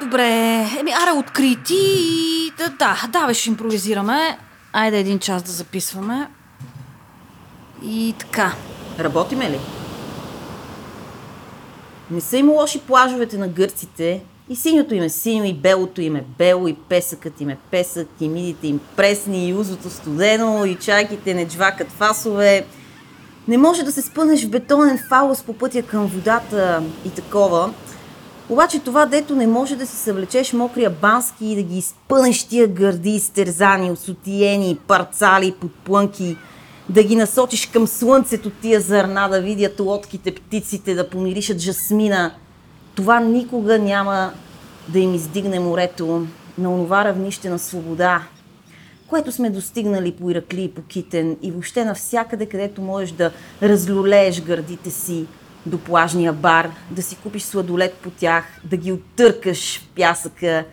Добре, еми, ара откри ти. Да, да, ще импровизираме. Айде един час да записваме. И така. Работиме ли? Не са им лоши плажовете на гърците. И синьото им е синьо, и белото им е бело, и песъкът им е песък, и мидите им пресни, и узото студено, и чайките не джвакат фасове. Не може да се спънеш в бетонен фалос по пътя към водата и такова. Обаче това, дето не може да си съвлечеш мокрия бански и да ги изпънеш тия гърди, изтерзани, осотиени, парцали, подплънки, да ги насочиш към слънцето тия зърна, да видят лодките, птиците, да помиришат жасмина, това никога няма да им издигне морето на онова равнище на свобода, което сме достигнали по Иракли и по Китен и въобще навсякъде, където можеш да разлюлееш гърдите си, до плажния бар, да си купиш сладолет по тях, да ги оттъркаш в пясъка,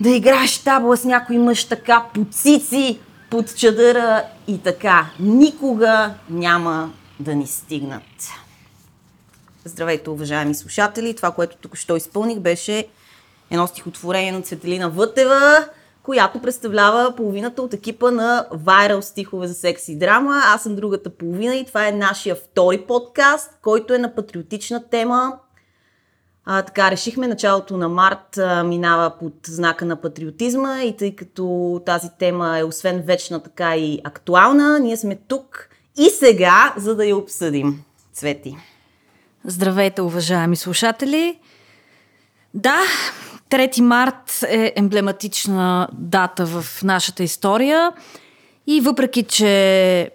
да играеш табла с някой мъж така по цици, под чадъра и така. Никога няма да ни стигнат. Здравейте, уважаеми слушатели! Това, което тук що изпълних, беше едно стихотворение на Цветелина Вътева, която представлява половината от екипа на Viral стихове за секси драма. Аз съм другата половина и това е нашия втори подкаст, който е на патриотична тема. А, така, решихме началото на март а, минава под знака на патриотизма и тъй като тази тема е освен вечна, така и актуална, ние сме тук и сега, за да я обсъдим. Цвети. Здравейте, уважаеми слушатели! Да, 3 март е емблематична дата в нашата история и въпреки, че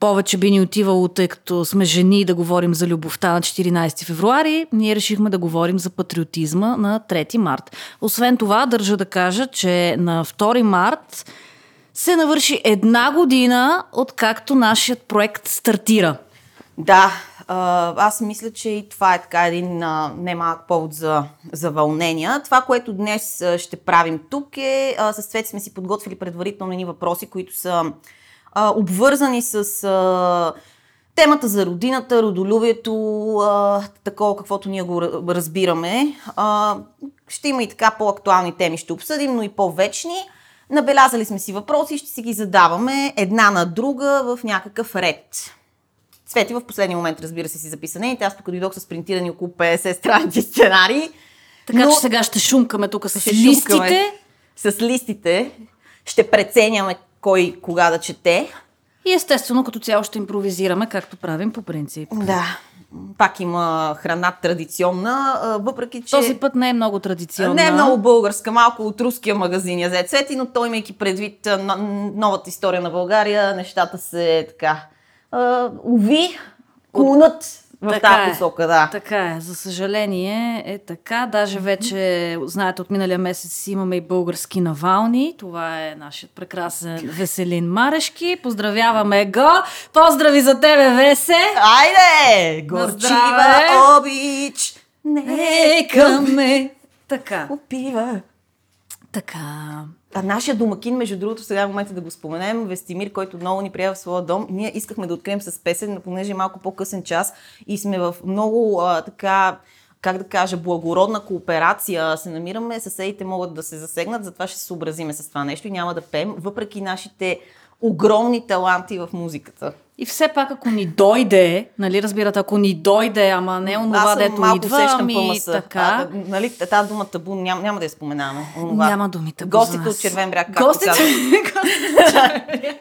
повече би ни отивало, тъй като сме жени да говорим за любовта на 14 февруари, ние решихме да говорим за патриотизма на 3 март. Освен това, държа да кажа, че на 2 март се навърши една година, откакто нашият проект стартира. Да, аз мисля, че и това е така един немалък повод за, за вълнения. Това, което днес ще правим тук е, с Цвет сме си подготвили предварително ни въпроси, които са а, обвързани с а, темата за родината, родолюбието, а, такова каквото ние го разбираме. А, ще има и така по-актуални теми, ще обсъдим, но и по-вечни. Набелязали сме си въпроси и ще си ги задаваме една на друга в някакъв ред. Цвети в последния момент, разбира се, си записане. И аз тук дойдох с принтирани около 50 страници сценарии. Така но... че сега ще шумкаме тук с листите. Шумкаме, с листите. Ще преценяме кой кога да чете. И естествено, като цяло ще импровизираме, както правим по принцип. Да. Пак има храна традиционна, въпреки че... Този път не е много традиционна. Не е много българска, малко от руския магазин я цвети, но той имайки предвид новата история на България, нещата се така... уви, клонат в така тази е. посока, да. Така е. За съжаление е така. Даже вече, знаете, от миналия месец имаме и български Навални. Това е нашият прекрасен Веселин Марешки. Поздравяваме го! Поздрави за тебе, Весе! Айде! Горчива обич! Нека ме така. Опива. Така. А нашия домакин, между другото, сега в момента да го споменем, Вестимир, който много ни приема в своя дом, ние искахме да открием с песен, понеже е малко по-късен час и сме в много а, така как да кажа, благородна кооперация се намираме, съседите могат да се засегнат, затова ще се съобразиме с това нещо и няма да пем, въпреки нашите огромни таланти в музиката. И все пак, ако ни дойде, нали, разбирате, ако ни дойде, ама не онова, дето идва, ами така. А, нали, тази дума табу няма, няма да я споменаваме. Онова. Няма думи табу Гостите от Червен бряг, както Гостите...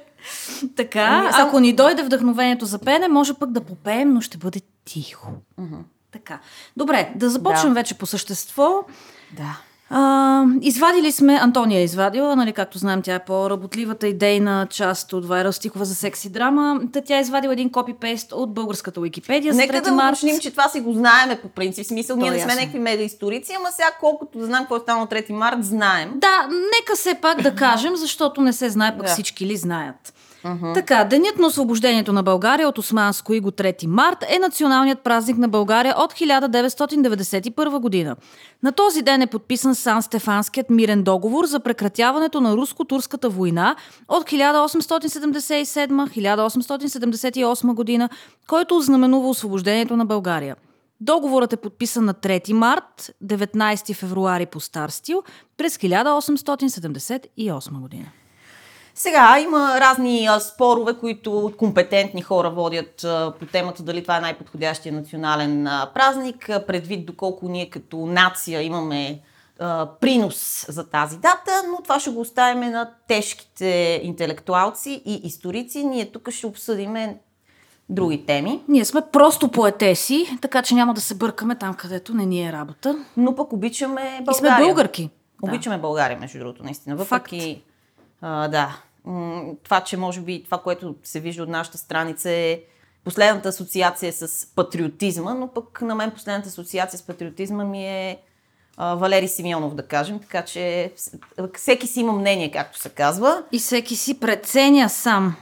така, ами, ако ни дойде вдъхновението за пене, може пък да попеем, но ще бъде тихо. Uh-huh. Така. Добре, да започнем да. вече по същество. Да. А, извадили сме, Антония е извадила, нали, както знаем, тя е по-работливата идейна част от Viral стихова за секси драма. Та тя е извадила един копипейст от българската Википедия Нека за 3 да март. уточним, че това си го знаеме по принцип. В смисъл, ние не сме някакви медиаисторици, ама сега колкото да знам какво е станало 3 март, знаем. Да, нека все пак да кажем, защото не се знае пък да. всички ли знаят. Uh-huh. Така, Денят на освобождението на България от Османско иго 3 март е националният празник на България от 1991 година. На този ден е подписан Сан-Стефанският мирен договор за прекратяването на руско-турската война от 1877-1878 година, който ознаменува освобождението на България. Договорът е подписан на 3 март, 19 февруари по стар стил през 1878 година. Сега има разни а, спорове, които компетентни хора водят а, по темата дали това е най-подходящия национален а, празник, а, предвид доколко ние като нация имаме а, принос за тази дата, но това ще го оставим на тежките интелектуалци и историци. Ние тук ще обсъдим други теми. Ние сме просто поетеси, така че няма да се бъркаме там, където не ни е работа. Но пък обичаме България. И сме българки. Обичаме да. България, между другото, наистина. Въпреки, а, да, това, че може би това, което се вижда от нашата страница е последната асоциация с патриотизма, но пък на мен последната асоциация с патриотизма ми е Валери Симеонов, да кажем. Така че всеки си има мнение, както се казва. И всеки си преценя сам.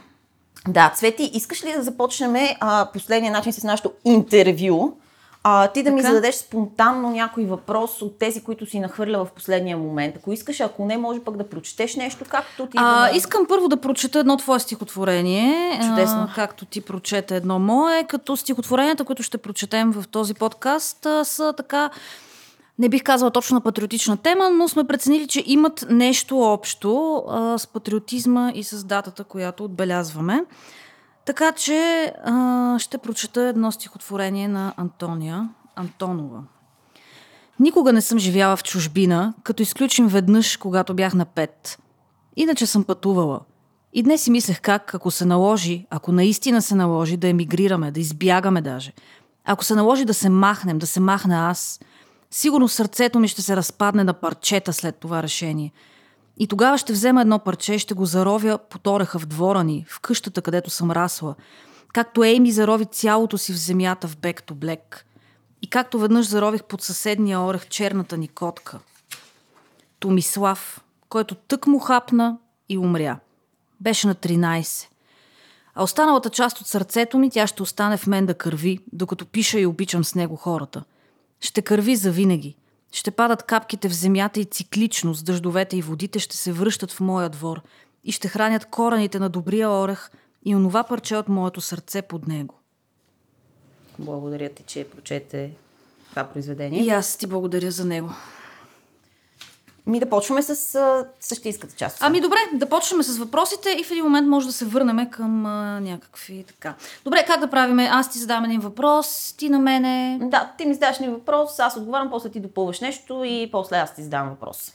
Да, Цвети, искаш ли да започнем а, последния начин с нашето интервю? А, ти да така? ми зададеш спонтанно някой въпрос от тези, които си нахвърля в последния момент. Ако искаш, ако не, може пък да прочетеш нещо, както ти. А, да... Искам първо да прочета едно твое стихотворение. Чудесно. А, както ти прочете едно мое, като стихотворенията, които ще прочетем в този подкаст, а, са така не бих казала точно на патриотична тема, но сме преценили, че имат нещо общо а, с патриотизма и с датата, която отбелязваме. Така че а, ще прочета едно стихотворение на Антония Антонова. Никога не съм живяла в чужбина, като изключим веднъж, когато бях на пет. Иначе съм пътувала. И днес си мислех как, ако се наложи, ако наистина се наложи да емигрираме, да избягаме даже, ако се наложи да се махнем, да се махна аз, сигурно сърцето ми ще се разпадне на парчета след това решение – и тогава ще взема едно парче ще го заровя под ореха в двора ни, в къщата, където съм расла. Както Ейми зарови цялото си в земята в бек блек. И както веднъж зарових под съседния орех черната ни котка. Томислав, който тък му хапна и умря. Беше на 13. А останалата част от сърцето ми, тя ще остане в мен да кърви, докато пиша и обичам с него хората. Ще кърви завинаги – ще падат капките в земята и циклично с дъждовете и водите ще се връщат в моя двор и ще хранят корените на добрия орех и онова парче от моето сърце под него. Благодаря ти, че прочете това произведение. И аз ти благодаря за него. Ми да почваме с а, същинската част. Ами добре, да почваме с въпросите и в един момент може да се върнем към а, някакви така. Добре, как да правиме? Аз ти задам един въпрос, ти на мене. Да, ти ми задаш един въпрос, аз отговарям, после ти допълваш нещо и после аз ти задам въпрос.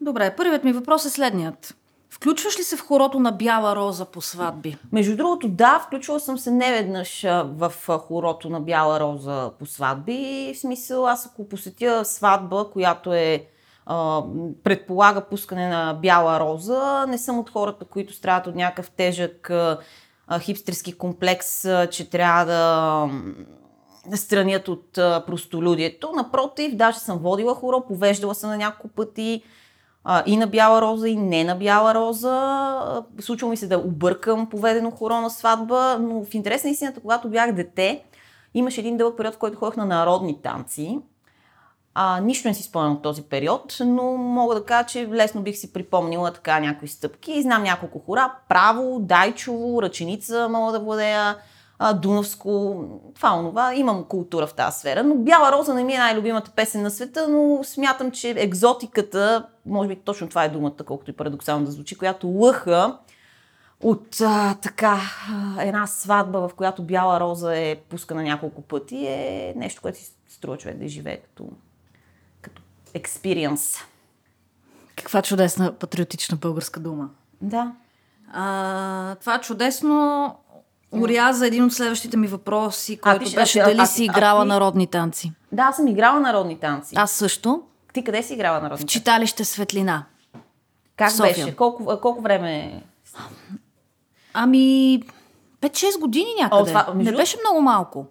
Добре, първият ми въпрос е следният. Включваш ли се в хорото на Бяла роза по сватби? Между другото, да, включвала съм се неведнъж в хорото на Бяла роза по сватби. В смисъл, аз ако посетя сватба, която е предполага пускане на бяла роза. Не съм от хората, които страдат от някакъв тежък хипстерски комплекс, че трябва да странят от простолюдието. Напротив, даже съм водила хоро, повеждала съм на няколко пъти и на бяла роза, и не на бяла роза. Случва ми се да объркам поведено хоро на сватба, но в интерес на истината, когато бях дете, имаше един дълъг период, в който ходих на народни танци. А, нищо не си спомням от този период, но мога да кажа, че лесно бих си припомнила така някои стъпки. Знам няколко хора. Право, Дайчово, Ръченица мога да владея, Дунавско, това онова. Имам култура в тази сфера. Но Бяла роза не ми е най-любимата песен на света, но смятам, че екзотиката, може би точно това е думата, колкото и парадоксално да звучи, която лъха от а, така една сватба, в която Бяла роза е пускана няколко пъти, е нещо, което си струва човек да живее като experience. Каква чудесна патриотична българска дума. Да. А, това чудесно уряза един от следващите ми въпроси, който а, беше а, дали а, си играла а, народни танци. Да, аз съм играла народни танци. Аз също. Ти къде си играла народни танци? В читалище Светлина. Как беше? Колко, колко време? Ами, 5-6 години някъде. О, това, между... Не беше много малко.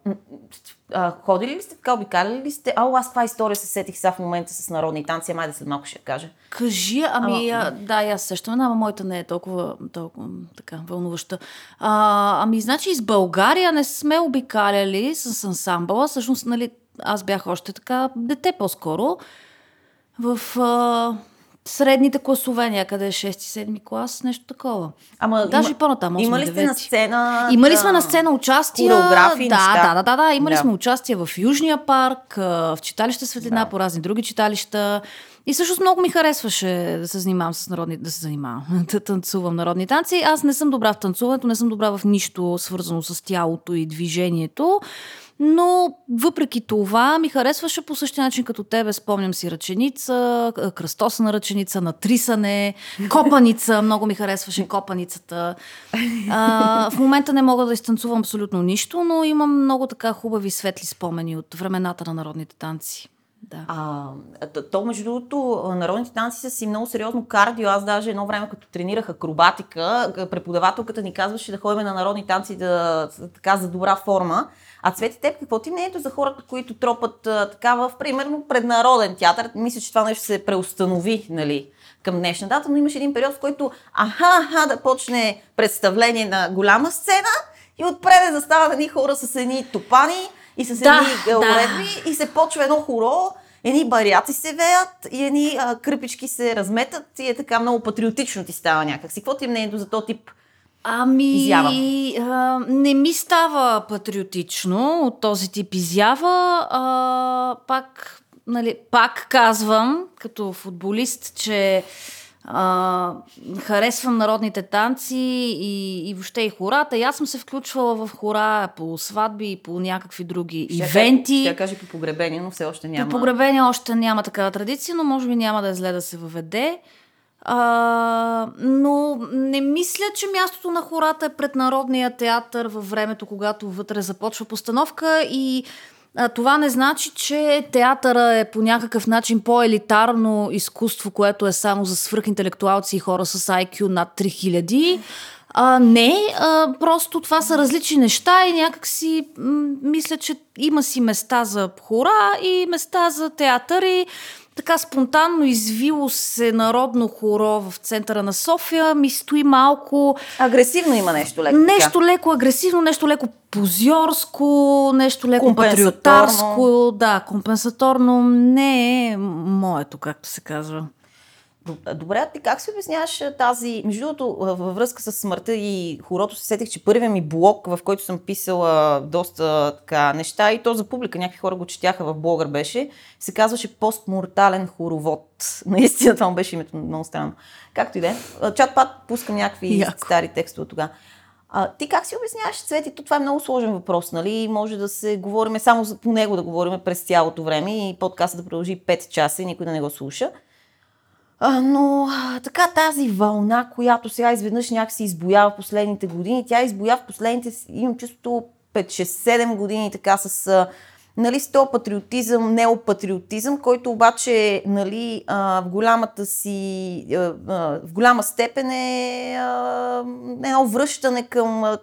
А, ходили ли сте така, обикаляли ли сте? А, аз това история се сетих сега в момента с народни танци, ама да след малко ще я кажа. Кажи, ами ама... да, аз също, ама моята не е толкова, толкова така вълнуваща. А, ами, значи из България не сме обикаляли с ансамбъла, всъщност, нали, аз бях още така дете по-скоро. В а, средните класове, някъде 6-7 клас, нещо такова. Ама, Даже има, и по-натам. Има ли сте на сцена? Имали сме на сцена участия. Хореографии, да, да, да, да, да. Имали да. сме участие в Южния парк, в читалище Светлина, да. по разни други читалища. И всъщност много ми харесваше да се занимавам с народни, да се занимавам, да танцувам народни танци. Аз не съм добра в танцуването, не съм добра в нищо свързано с тялото и движението. Но въпреки това ми харесваше по същия начин като тебе. Спомням си ръченица, кръстосана ръченица, натрисане, копаница. Много ми харесваше копаницата. А, в момента не мога да изтанцувам абсолютно нищо, но имам много така хубави светли спомени от времената на народните танци. Да. А, то, между другото, народните танци са си много сериозно кардио. Аз даже едно време, като тренирах акробатика, преподавателката ни казваше да ходим на народни танци да, така за добра форма. А Цвети, теб какво ти мнението за хората, които тропат а, така в, примерно, преднароден театър? Мисля, че това нещо се преустанови, нали, към днешна дата, но имаше един период, в който аха, аха, да почне представление на голяма сцена и отпреде застават едни хора с едни топани и с едни да, уредби да. и се почва едно хоро, едни баряци се веят и едни а, кръпички се разметат и е така много патриотично ти става някакси. Какво ти е мнението за този тип Ами, изява? А, не ми става патриотично от този тип изява. А, пак, нали, пак казвам, като футболист, че а, харесвам народните танци и, и въобще и хората. И аз съм се включвала в хора по сватби и по някакви други ще ивенти. Ще кажа по погребение, но все още няма. По погребение още няма такава традиция, но може би няма да е зле да се въведе. А, но не мисля, че мястото на хората е пред Народния театър във времето, когато вътре започва постановка и а, това не значи, че театъра е по някакъв начин по-елитарно изкуство, което е само за свръхинтелектуалци и хора с IQ над 3000. А, не, а, просто това са различни неща и някакси м- мисля, че има си места за хора и места за театър и така спонтанно извило се народно хоро в центъра на София ми стои малко... Агресивно има нещо леко. Нещо така. леко агресивно, нещо леко позорско, нещо леко патриотарско. Да, компенсаторно не е моето, както се казва. Добре, ти как си обясняваш тази... Между другото, във връзка с смъртта и хорото се сетих, че първият ми блог, в който съм писала доста така неща, и то за публика, някакви хора го четяха в блогър беше, се казваше постмортален хоровод. Наистина това му беше името много странно. Както и да е. Чат-пат пускам някакви Яко. стари текстове тогава. А, ти как си обясняваш Цвети? Това е много сложен въпрос, нали? Може да се говорим само по него да говорим през цялото време и подкастът да продължи 5 часа и никой да не го слуша. А, но а, така тази вълна, която сега изведнъж някакси избоява в последните години, тя избоя в последните, имам чувството 5-6-7 години така с нали, с този патриотизъм, неопатриотизъм, който обаче нали, а, в голямата си, а, в голяма степен е а, едно връщане към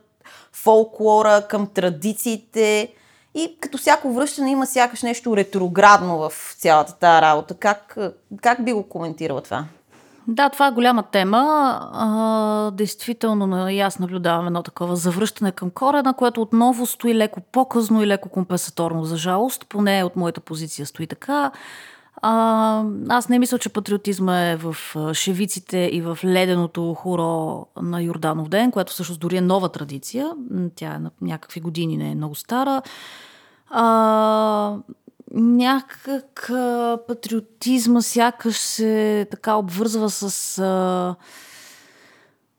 фолклора, към традициите, и като всяко връщане има сякаш нещо ретроградно в цялата тази работа. Как, как би го коментирала това? Да, това е голяма тема. А, действително, и аз наблюдавам едно такова завръщане към корена, което отново стои леко по-късно и леко компенсаторно, за жалост. Поне от моята позиция стои така. А, аз не мисля, че патриотизма е в шевиците и в леденото хоро на Йорданов ден, което всъщност дори е нова традиция. Тя е на някакви години, не е много стара. А, някак патриотизма сякаш се така обвързва с... А,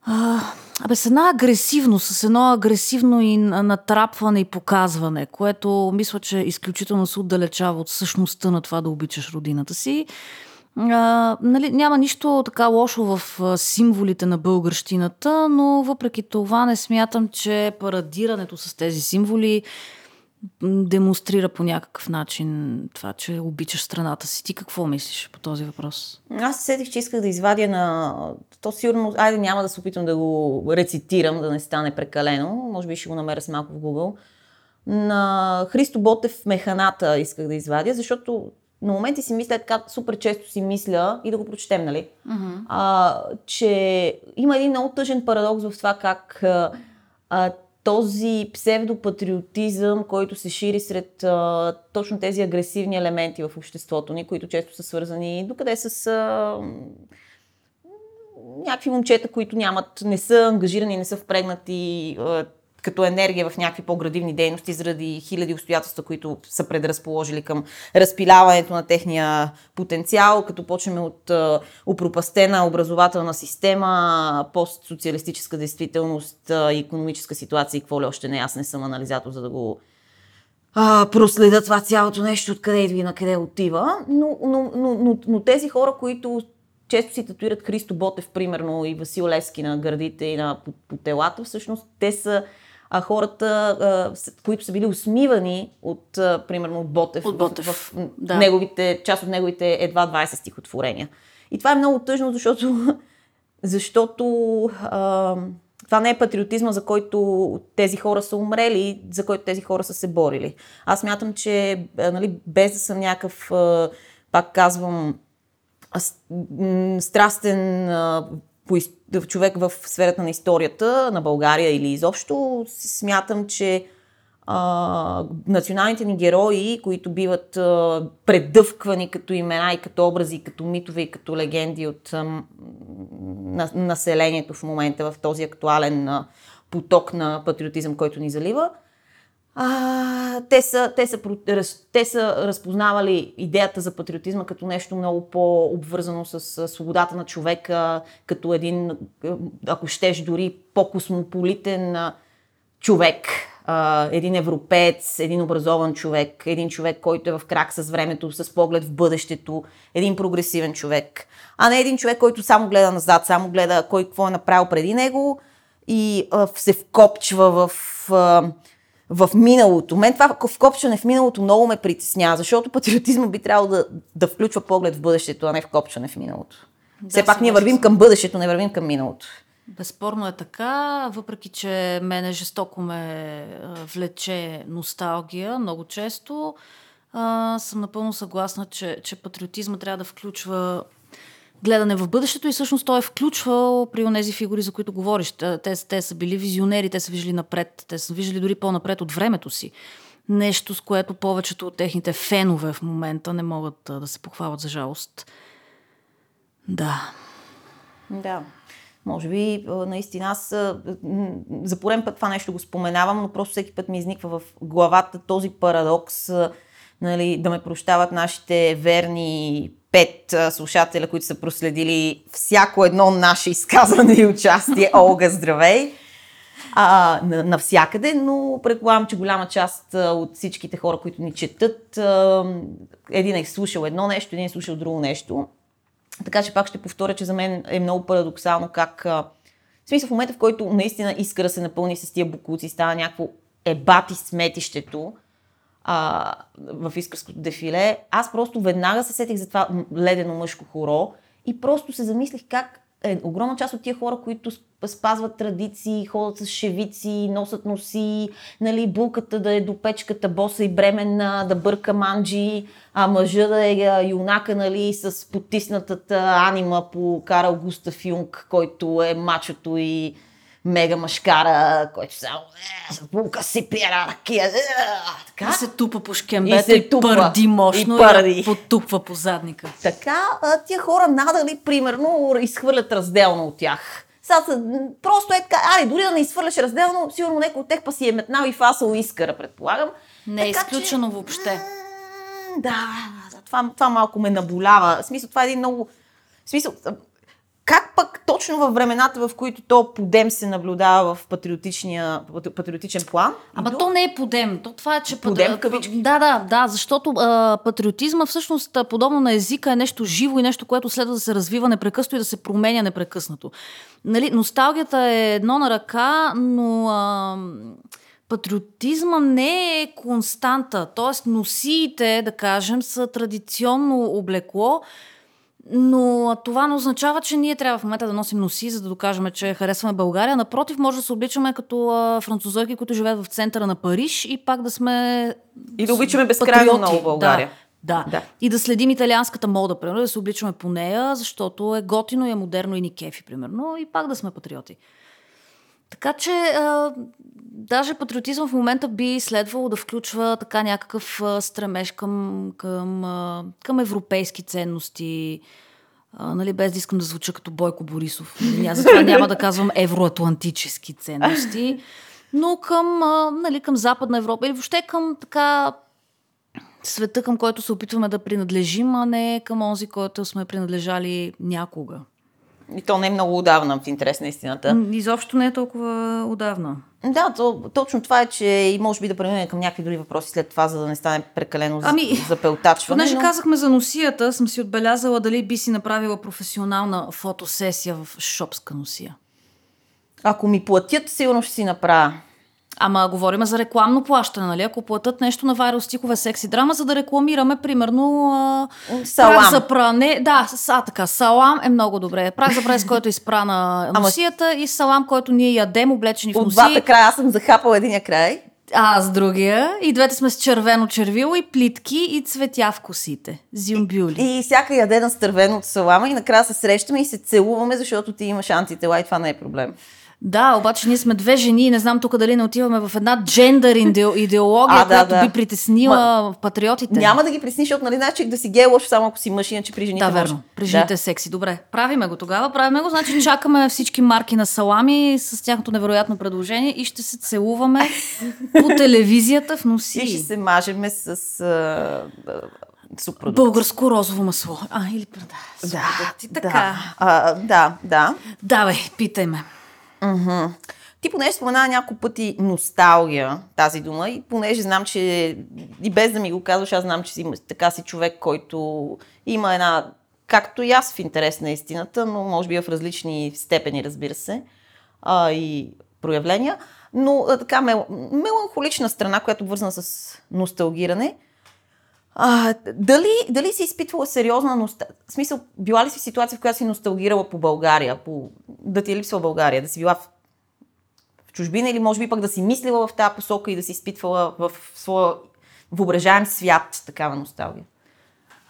а, Абе, с една агресивност, с едно агресивно и натрапване и показване, което мисля, че изключително се отдалечава от същността на това да обичаш родината си. А, нали, няма нищо така лошо в символите на българщината, но въпреки това не смятам, че парадирането с тези символи демонстрира по някакъв начин това, че обичаш страната си. Ти какво мислиш по този въпрос? Аз се сетих, че исках да извадя на... То сигурно, айде няма да се опитам да го рецитирам, да не стане прекалено. Може би ще го намеря с малко в Google. На Христо Ботев Механата исках да извадя, защото на моменти си мисля, така супер често си мисля и да го прочетем, нали? Uh-huh. А, че има един много тъжен парадокс в това как а, а, този псевдопатриотизъм, който се шири сред а, точно тези агресивни елементи в обществото ни, които често са свързани докъде с а, някакви момчета, които нямат, не са ангажирани, не са впрегнати а, като енергия в някакви по-градивни дейности заради хиляди обстоятелства, които са предразположили към разпиляването на техния потенциал, като почнем от упропастена образователна система, постсоциалистическа действителност, економическа ситуация и какво ли още не. Аз не съм анализатор, за да го а, проследа това цялото нещо, откъде идва и на къде отива. Но, но, но, но, но тези хора, които често си татуират Христо Ботев, примерно, и Васил Левски на гърдите и на по, по телата, всъщност те са а хората, а, които са били усмивани от, а, примерно, от Ботев, от Ботев. в, в да. неговите, част от неговите едва 20 стихотворения. И това е много тъжно, защото, защото а, това не е патриотизма, за който тези хора са умрели, за който тези хора са се борили. Аз мятам, че нали, без да съм някакъв, пак казвам, страстен човек в сферата на историята на България или изобщо, смятам, че а, националните ни герои, които биват а, предъвквани като имена и като образи, като митове и като легенди от а, на, населението в момента в този актуален а, поток на патриотизъм, който ни залива, а, те, са, те, са, те са разпознавали идеята за патриотизма като нещо много по-обвързано с свободата на човека, като един, ако щеш, дори по-космополитен човек, а, един европеец, един образован човек, един човек, който е в крак с времето, с поглед в бъдещето, един прогресивен човек, а не един човек, който само гледа назад, само гледа кой какво е направил преди него и а, се вкопчва в... А, в миналото. Мен това вкопчване в миналото много ме притеснява, защото патриотизма би трябвало да, да включва поглед в бъдещето, а не вкопчване в миналото. Да, Все пак ние вървим към бъдещето, не вървим към миналото. Безспорно е така, въпреки че мене жестоко ме влече носталгия много често. А, съм напълно съгласна, че, че патриотизма трябва да включва гледане в бъдещето и всъщност той е включвал при тези фигури, за които говориш. Те, те са били визионери, те са виждали напред, те са виждали дори по-напред от времето си. Нещо, с което повечето от техните фенове в момента не могат да се похвалят за жалост. Да. Да. Може би, наистина, аз за порен път това нещо го споменавам, но просто всеки път ми изниква в главата този парадокс, нали, да ме прощават нашите верни пет слушателя, които са проследили всяко едно наше изказване и участие. Олга, здравей! А, навсякъде, но предполагам, че голяма част от всичките хора, които ни четат, един е слушал едно нещо, един е слушал друго нещо. Така че пак ще повторя, че за мен е много парадоксално как в смисъл в момента, в който наистина иска да се напълни с тия букуци, става някакво ебати сметището, а, в искърското дефиле, аз просто веднага се сетих за това ледено мъжко хоро и просто се замислих как е, огромна част от тия хора, които спазват традиции, ходят с шевици, носят носи, нали, булката да е до печката, боса и бременна, да бърка манджи, а мъжа да е юнака, нали, с потиснатата анима по Карл Густав Юнг, който е мачото и мега машкара, който само е, булка си пиера ракия. Е, така. И се тупа по шкембета и, и пърди мощно и, пърди. и потупва по задника. Така, тия хора надали, примерно, изхвърлят разделно от тях. Сега, просто е така, ай, дори да не изхвърляш разделно, сигурно някой от тех па си е метнал и фасал искара, предполагам. Не е изключено че... въобще. Да, това, това малко ме наболява. В смисъл, това е един много... В смисъл, как пък точно във времената, в които то подем се наблюдава в патриотичен план? Ама до... то не е подем. То това е, че... Подем кавички? Да, да, да, защото а, патриотизма всъщност, подобно на езика, е нещо живо и нещо, което следва да се развива непрекъснато и да се променя непрекъснато. Нали, носталгията е едно на ръка, но... А патриотизма не е константа. Тоест, носиите, да кажем, са традиционно облекло, но това не означава, че ние трябва в момента да носим носи, за да докажем, че харесваме България. Напротив, може да се обличаме като французойки, които живеят в центъра на Париж и пак да сме. И да обичаме безкрайно много България. Да, да. да. И да следим италианската мода, примерно, да се обличаме по нея, защото е готино и е модерно и ни кефи, примерно, и пак да сме патриоти. Така че а, даже патриотизъм в момента би следвало да включва така някакъв стремеж към, към, към европейски ценности, а, нали, без да искам да звуча като Бойко Борисов. Ня, затова няма да казвам евроатлантически ценности, но към, а, нали, към Западна Европа или въобще към така света, към който се опитваме да принадлежим, а не към онзи, който сме принадлежали някога. И то не е много отдавна, в интерес на истината. Изобщо не е толкова отдавна. Да, то, точно това е, че и може би да преминем към някакви други въпроси след това, за да не стане прекалено ами, запелтачване. Понеже но... казахме за носията, съм си отбелязала дали би си направила професионална фотосесия в шопска носия. Ако ми платят, сигурно ще си направя. Ама говорим за рекламно плащане, нали? Ако платят нещо на Viral стикове секси драма, за да рекламираме, примерно, а, салам. за пране. Да, а, така, салам е много добре. Прах за прес, който изпра на носията Ама... и салам, който ние ядем, облечени в носи. От двата края аз съм захапала единия край. А, с другия. И двете сме с червено червило и плитки и цветя в косите. Зюмбюли. И, всяка ядена с тървено от салама и накрая се срещаме и се целуваме, защото ти имаш антитела и това не е проблем. Да, обаче ние сме две жени и не знам тук дали не отиваме в една джендър идеология, а, да, която да. би притеснила Ма, патриотите. Няма да ги притесни, защото нали значи да си гей лош само ако си мъж, иначе при жените Да, верно. При жените да. е секси. Добре, правиме го тогава. Правиме го, значи чакаме всички марки на салами с тяхното невероятно предложение и ще се целуваме по телевизията в носи. И ще се мажеме с... Uh, Българско розово масло. А, или да, да, така. Да, а, да, да. Давай, питай ме. Mm-hmm. Ти понеже спомена няколко пъти носталгия, тази дума, и понеже знам, че и без да ми го казваш, аз знам, че си така си човек, който има една, както и аз в интерес на истината, но може би в различни степени, разбира се, а, и проявления, но така мел, меланхолична страна, която вързана с носталгиране. А, дали, дали си изпитвала сериозна носталгия? В смисъл, била ли си в ситуация, в която си носталгирала по България, по... да ти е липсва България, да си била в... в чужбина или може би пък да си мислила в тази посока и да си изпитвала в своя въображаем свят такава носталгия?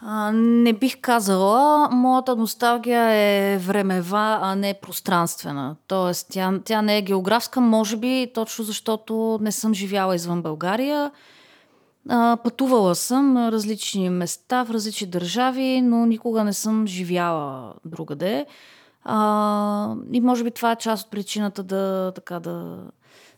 А, не бих казала. Моята носталгия е времева, а не пространствена. Тоест, тя, тя не е географска, може би, точно защото не съм живяла извън България а, пътувала съм на различни места, в различни държави, но никога не съм живяла другаде. А, и може би това е част от причината да, така, да,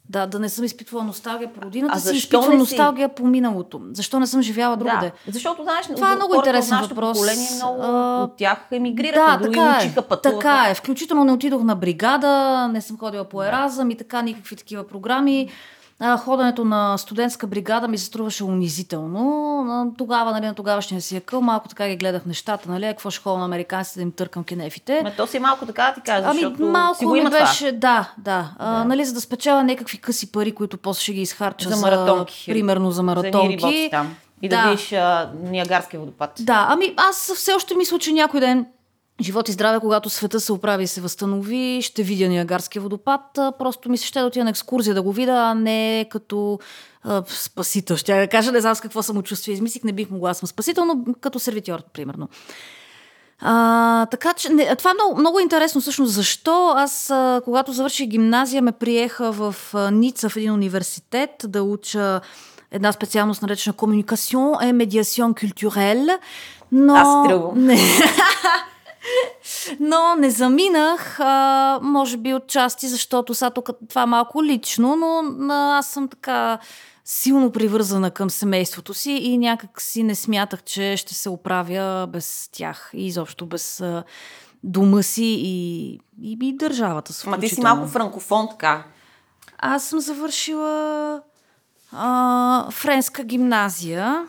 да, да не съм изпитвала носталгия по родината а си, изпитвам си... носталгия по миналото. Защо не съм живяла другаде? Да, защото, знаеш, това е много интересен въпрос. Поколение, много а, от тях емигрираха, да, други така е, учиха, пътуваха. Така е. Включително не отидох на бригада, не съм ходила по Еразъм и така никакви такива програми а, ходенето на студентска бригада ми се струваше унизително. Тогава, нали, на тогавашния си екъл, малко така ги гледах нещата, нали, какво ще ходя на американците да им търкам кенефите. Ме, то си малко така да ти кажа, ами, защото малко си го има беше, това. да, да. да. А, нали, за да спечеля някакви къси пари, които после ще ги изхарча за маратонки. За, примерно за маратонки. За там. И да, да видиш Ниагарския водопад. Да, ами аз все още мисля, че някой ден Живот и здраве, когато света се оправи и се възстанови, ще видя Ниагарския водопад. Просто ми се ще да отида на екскурзия да го видя, а не като а, спасител. Ще я кажа, не знам с какво самочувствие измислих, не бих могла да съм спасител, но като сервитьор, примерно. А, така че не, това е много, много интересно всъщност защо аз, а, когато завърших гимназия, ме приеха в а, Ница в един университет да уча една специалност наречена комуникацион и медиацион културел. Но... Аз тръгвам. Но не заминах, а, може би от части, защото сега тук това е малко лично, но аз съм така силно привързана към семейството си и някак си не смятах, че ще се оправя без тях и изобщо без а, дома си и, и, и държавата. Ма ти си малко франкофон така. Аз съм завършила а, френска гимназия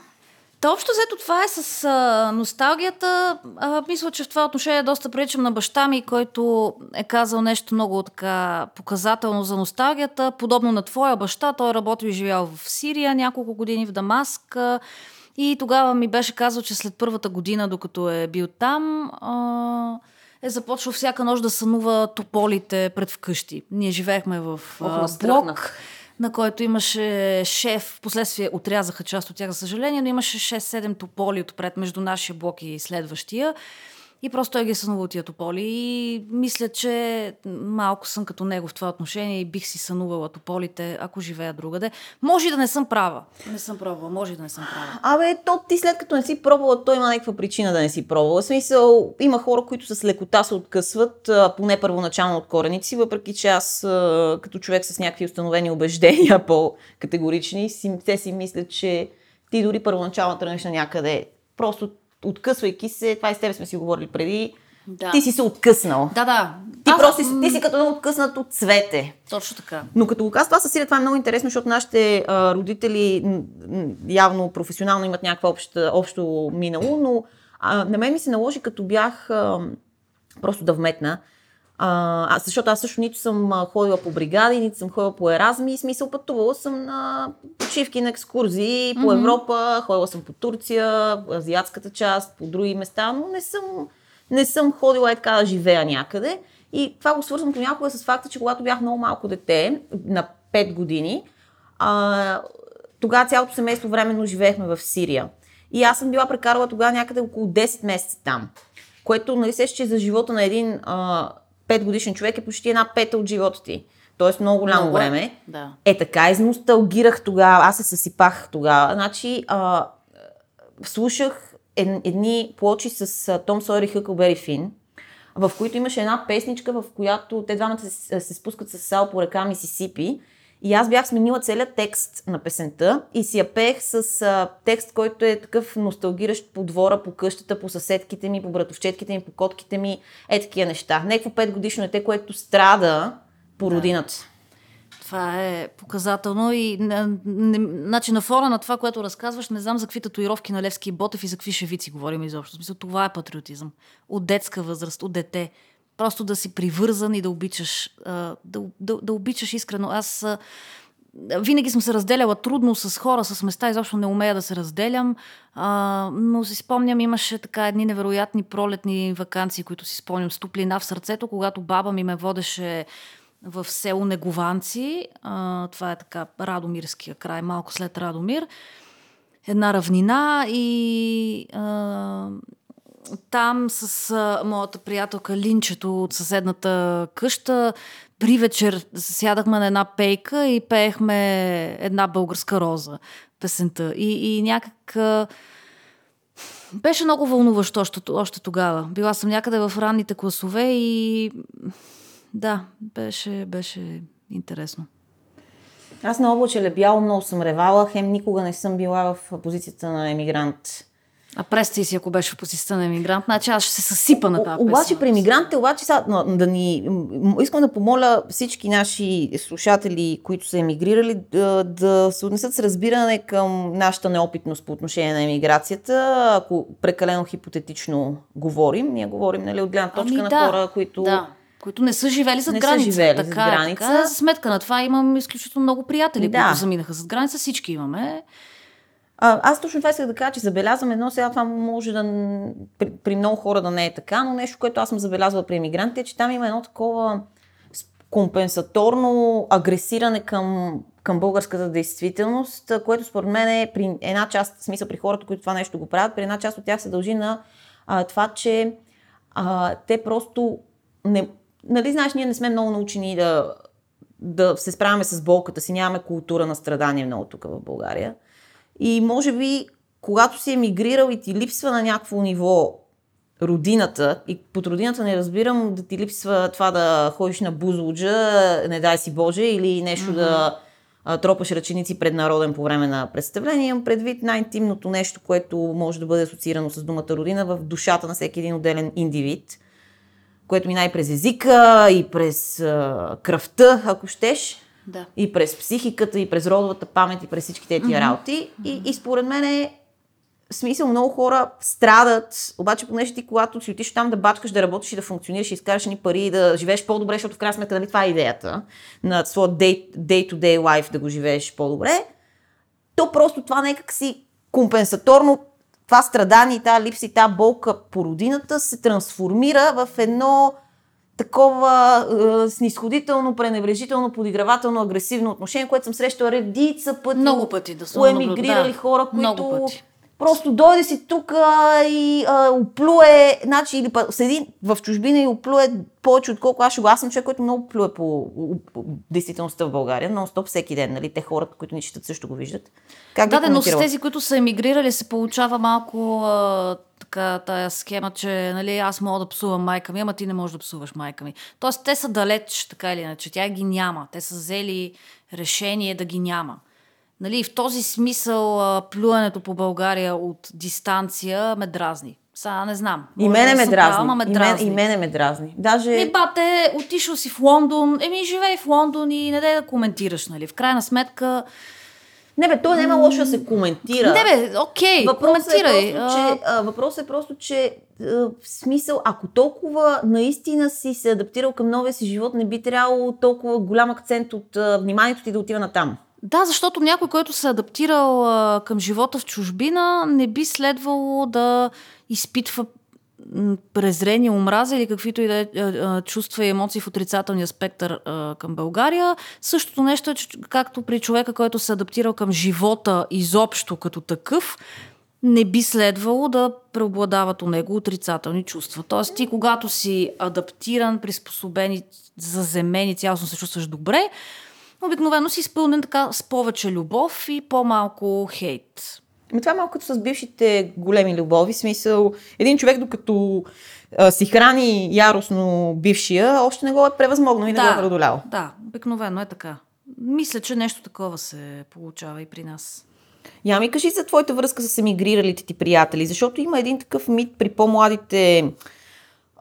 Та общо взето това е с а, носталгията. А, мисля, че в това отношение доста приличам на баща ми, който е казал нещо много така показателно за носталгията. Подобно на твоя баща, той работил и живял в Сирия няколко години в Дамаск. И тогава ми беше казал, че след първата година, докато е бил там, а, е започвал всяка нощ да сънува тополите пред вкъщи. Ние живеехме в а, блок на който имаше шеф, последствие отрязаха част от тях, за съжаление, но имаше 6-7 тополи отпред между нашия блок и следващия. И просто той ги е сънувал тия тополи. И мисля, че малко съм като него в това отношение и бих си сънувала тополите, ако живея другаде. Може да не съм права. Не съм пробвала, може да не съм права. Абе, то ти след като не си пробвала, той има някаква причина да не си пробвала. В смисъл, има хора, които с лекота се откъсват, поне първоначално от корените си, въпреки че аз, като човек с някакви установени убеждения по-категорични, те си мислят, че ти дори първоначално тръгнеш на някъде. Просто откъсвайки се, това и с тебе сме си говорили преди, да. ти си се откъснал. Да, да. Ти Аз, просто си, ти си като откъснат от цвете. Точно така. Но като го казва това със Сирия, това е много интересно, защото нашите а, родители явно професионално имат някаква обща, общо минало, но а, на мен ми се наложи, като бях а, просто да вметна, а, защото аз също нито съм ходила по бригади, нито съм ходила по еразми. Смисъл пътувала съм на почивки на екскурзии по mm-hmm. Европа, ходила съм по Турция, азиатската част, по други места, но не съм, не съм ходила е така да живея някъде. И това го свързвам понякога с факта, че когато бях много малко дете, на 5 години, а, тогава цялото семейство временно живеехме в Сирия. И аз съм била прекарала тогава някъде около 10 месеца там. Което, нали се, че за живота на един а, 5 годишен човек е почти една пета от живота ти. Тоест много голямо много, време. Да. Е така, износталгирах тогава, аз се съсипах тогава. Значи, а, слушах едни плочи с Том Сойер и Хъкълбери Фин, в които имаше една песничка, в която те двамата се, се спускат с сал по река Мисисипи и аз бях сменила целият текст на песента и си я пеех с а, текст, който е такъв носталгиращ по двора, по къщата, по съседките ми, по братовчетките ми, по котките ми, е такива неща. Некво 5 годишно дете, което страда по родината. Това е показателно и значи, на фона на това, което разказваш, не знам за какви татуировки на Левски и Ботев и за какви шевици говорим изобщо. Смисъл, това е патриотизъм. От детска възраст, от дете. Просто да си привързан и да обичаш, да, да, да обичаш искрено. Аз винаги съм се разделяла трудно с хора, с места, изобщо не умея да се разделям, а, но си спомням, имаше така едни невероятни пролетни вакансии, които си спомням с топлина в сърцето, когато баба ми ме водеше в село Негованци, а, това е така Радомирския край, малко след Радомир, една равнина и а, там с а, моята приятелка Линчето от съседната къща. При вечер сядахме на една пейка и пеехме една българска роза песента. И, и някак а, беше много вълнуващо още, още тогава. Била съм някъде в ранните класове и да, беше, беше интересно. Аз на облаче бяло много съм ревала, хем никога не съм била в позицията на емигрант а представи си, ако беше в позицията на емигрант, значи аз ще се съсипа на тази Обаче при емигрантите, обаче са, да ни, искам да помоля всички наши слушатели, които са емигрирали, да, да се отнесат с разбиране към нашата неопитност по отношение на емиграцията. Ако прекалено хипотетично говорим, ние говорим нали, от гледна точка ами, на да, хора, които... Да които не са живели зад не граница. Са живели така, зад граница. Така, за сметка на това имам изключително много приятели, да. които заминаха зад граница. Всички имаме. А, аз точно това исках да кажа, че забелязвам едно, сега това може да при, при много хора да не е така, но нещо, което аз съм забелязвала при емигрантите е, че там има едно такова компенсаторно агресиране към, към българската действителност, което според мен е при една част, в смисъл при хората, които това нещо го правят, при една част от тях се дължи на а, това, че а, те просто не, нали знаеш, ние не сме много научени да, да се справяме с болката си, нямаме култура на страдание много тук в България. И може би, когато си емигрирал и ти липсва на някакво ниво родината, и под родината не разбирам да ти липсва това да ходиш на бузлуджа, не дай си Боже, или нещо mm-hmm. да а, тропаш ръченици пред народен по време на представление. Имам предвид най-интимното нещо, което може да бъде асоциирано с думата родина в душата на всеки един отделен индивид, което минае през езика и през а, кръвта, ако щеш. Да. И през психиката, и през родовата памет, и през всички тези mm-hmm. работи. И, и според мен е, смисъл много хора страдат, обаче понеже ти когато си отиш там да бачкаш, да работиш и да функционираш и изкараш ни пари и да живееш по-добре, защото в крайна сметка нали, това е идеята на своя day, day-to-day life да го живееш по-добре, то просто това някак си компенсаторно това страдание, тази липса и тази болка по родината се трансформира в едно такова е, снисходително, пренебрежително, подигравателно, агресивно отношение, което съм срещала редица пъти. Много пъти да съм емигрирали да. хора, които Много пъти. Просто дойде си тук и а, оплюе, значи, или седи в чужбина и оплюе повече, отколко аз ще го. Аз съм човек, който много плюе по, по действителността в България, но стоп всеки ден, нали? Те хората, които ни четат, също го виждат. Как да, да, но с тези, които са емигрирали, се получава малко а, така тая схема, че нали, аз мога да псувам майка ми, ама ти не можеш да псуваш майка ми. Тоест, те са далеч, така или иначе. Тя ги няма. Те са взели решение да ги няма. Нали, в този смисъл плюването по България от дистанция ме дразни. Сега не знам. И мене ме дразни. Права, ме. И, мен, и мене ме дразни. Даже... Ми, бате, отишъл си в Лондон, еми живей в Лондон и не дай да коментираш, нали? В крайна сметка, не бе, то няма лошо да се коментира. Не бе, окей, въпросът коментирай. Е просто, че, а, въпросът е просто, че а, в смисъл, ако толкова наистина си се адаптирал към новия си живот, не би трябвало толкова голям акцент от а, вниманието ти да отива на там. Да, защото някой, който се е адаптирал а, към живота в чужбина, не би следвало да изпитва презрение, омраза или каквито и да е чувства и емоции в отрицателния спектър а, към България. Същото нещо е, както при човека, който се е адаптирал към живота изобщо като такъв, не би следвало да преобладават у него отрицателни чувства. Тоест ти, когато си адаптиран, приспособен и заземен и цялостно се чувстваш добре, обикновено си изпълнен така с повече любов и по-малко хейт. Ами това е малко като с бившите големи любови. Смисъл, един човек докато а, си храни яростно бившия, още не го е превъзмогнал и да, не го е преодолял. Да, обикновено е така. Мисля, че нещо такова се получава и при нас. Я ми кажи за твоята връзка с емигриралите ти приятели, защото има един такъв мит при по-младите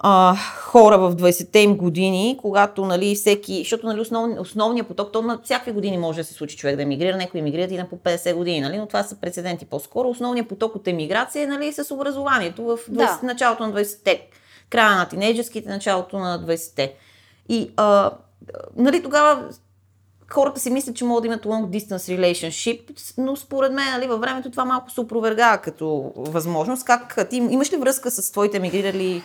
а, хора в 20-те им години, когато нали, всеки, защото нали, основ, основният поток, то на всякакви години може да се случи човек да емигрира, някой емигрират и на по 50 години, нали, но това са прецеденти по-скоро. Основният поток от емиграция е нали, с образованието в 20, да. началото на 20-те, края на тинейджерските, началото на 20-те. И а, нали, тогава хората си мислят, че могат да имат long distance relationship, но според мен нали, във времето това малко се опровергава като възможност. Как ти имаш ли връзка с твоите емигрирали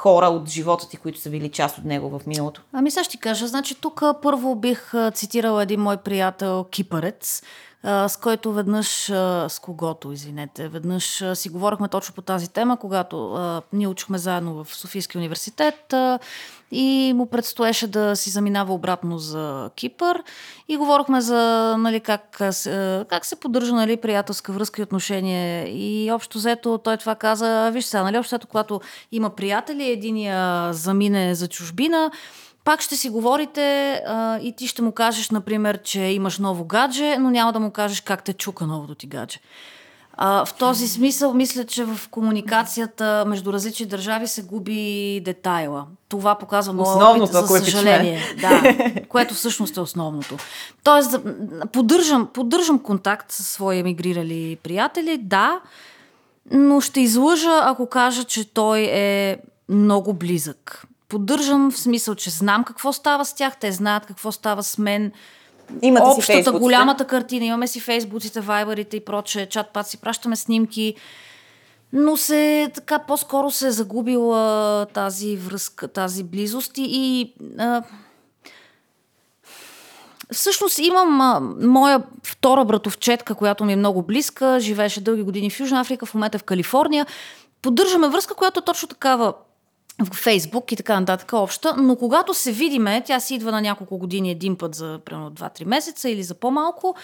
хора от живота ти, които са били част от него в миналото? Ами сега ще кажа. Значи тук първо бих цитирала един мой приятел Кипарец, с който веднъж, с когото, извинете, веднъж си говорихме точно по тази тема, когато ние учихме заедно в Софийския университет и му предстоеше да си заминава обратно за Кипър и говорихме за нали, как, как се поддържа нали, приятелска връзка и отношение и общо взето той това каза, виж сега, нали, общо взето, когато има приятели, единия замине за чужбина, пак ще си говорите а, и ти ще му кажеш, например, че имаш ново гадже, но няма да му кажеш как те чука новото ти гадже. А, в този смисъл, мисля, че в комуникацията между различни държави се губи детайла. Това показва моят основното, опит, за съжаление. Да, което всъщност е основното. Тоест, поддържам, поддържам контакт с свои емигрирали приятели, да, но ще излъжа, ако кажа, че той е много близък поддържам в смисъл, че знам какво става с тях, те знаят какво става с мен. Имате Общата, си голямата картина, имаме си фейсбуците, вайберите и проче, чат-пат си пращаме снимки. Но се така по-скоро се е загубила тази връзка, тази близост и, и а, Всъщност имам а, моя втора братовчетка, която ми е много близка, живееше дълги години в Южна Африка, в момента е в Калифорния. Поддържаме връзка, която е точно такава в Фейсбук и така нататък обща, но когато се видиме, тя си идва на няколко години един път за примерно 2-3 месеца или за по-малко,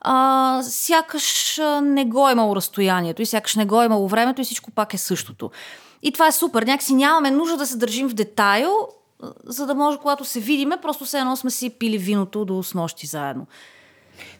а, сякаш не го е имало разстоянието и сякаш не го е имало времето и всичко пак е същото. И това е супер. Някакси нямаме нужда да се държим в детайл, за да може, когато се видиме, просто все едно сме си пили виното до снощи заедно.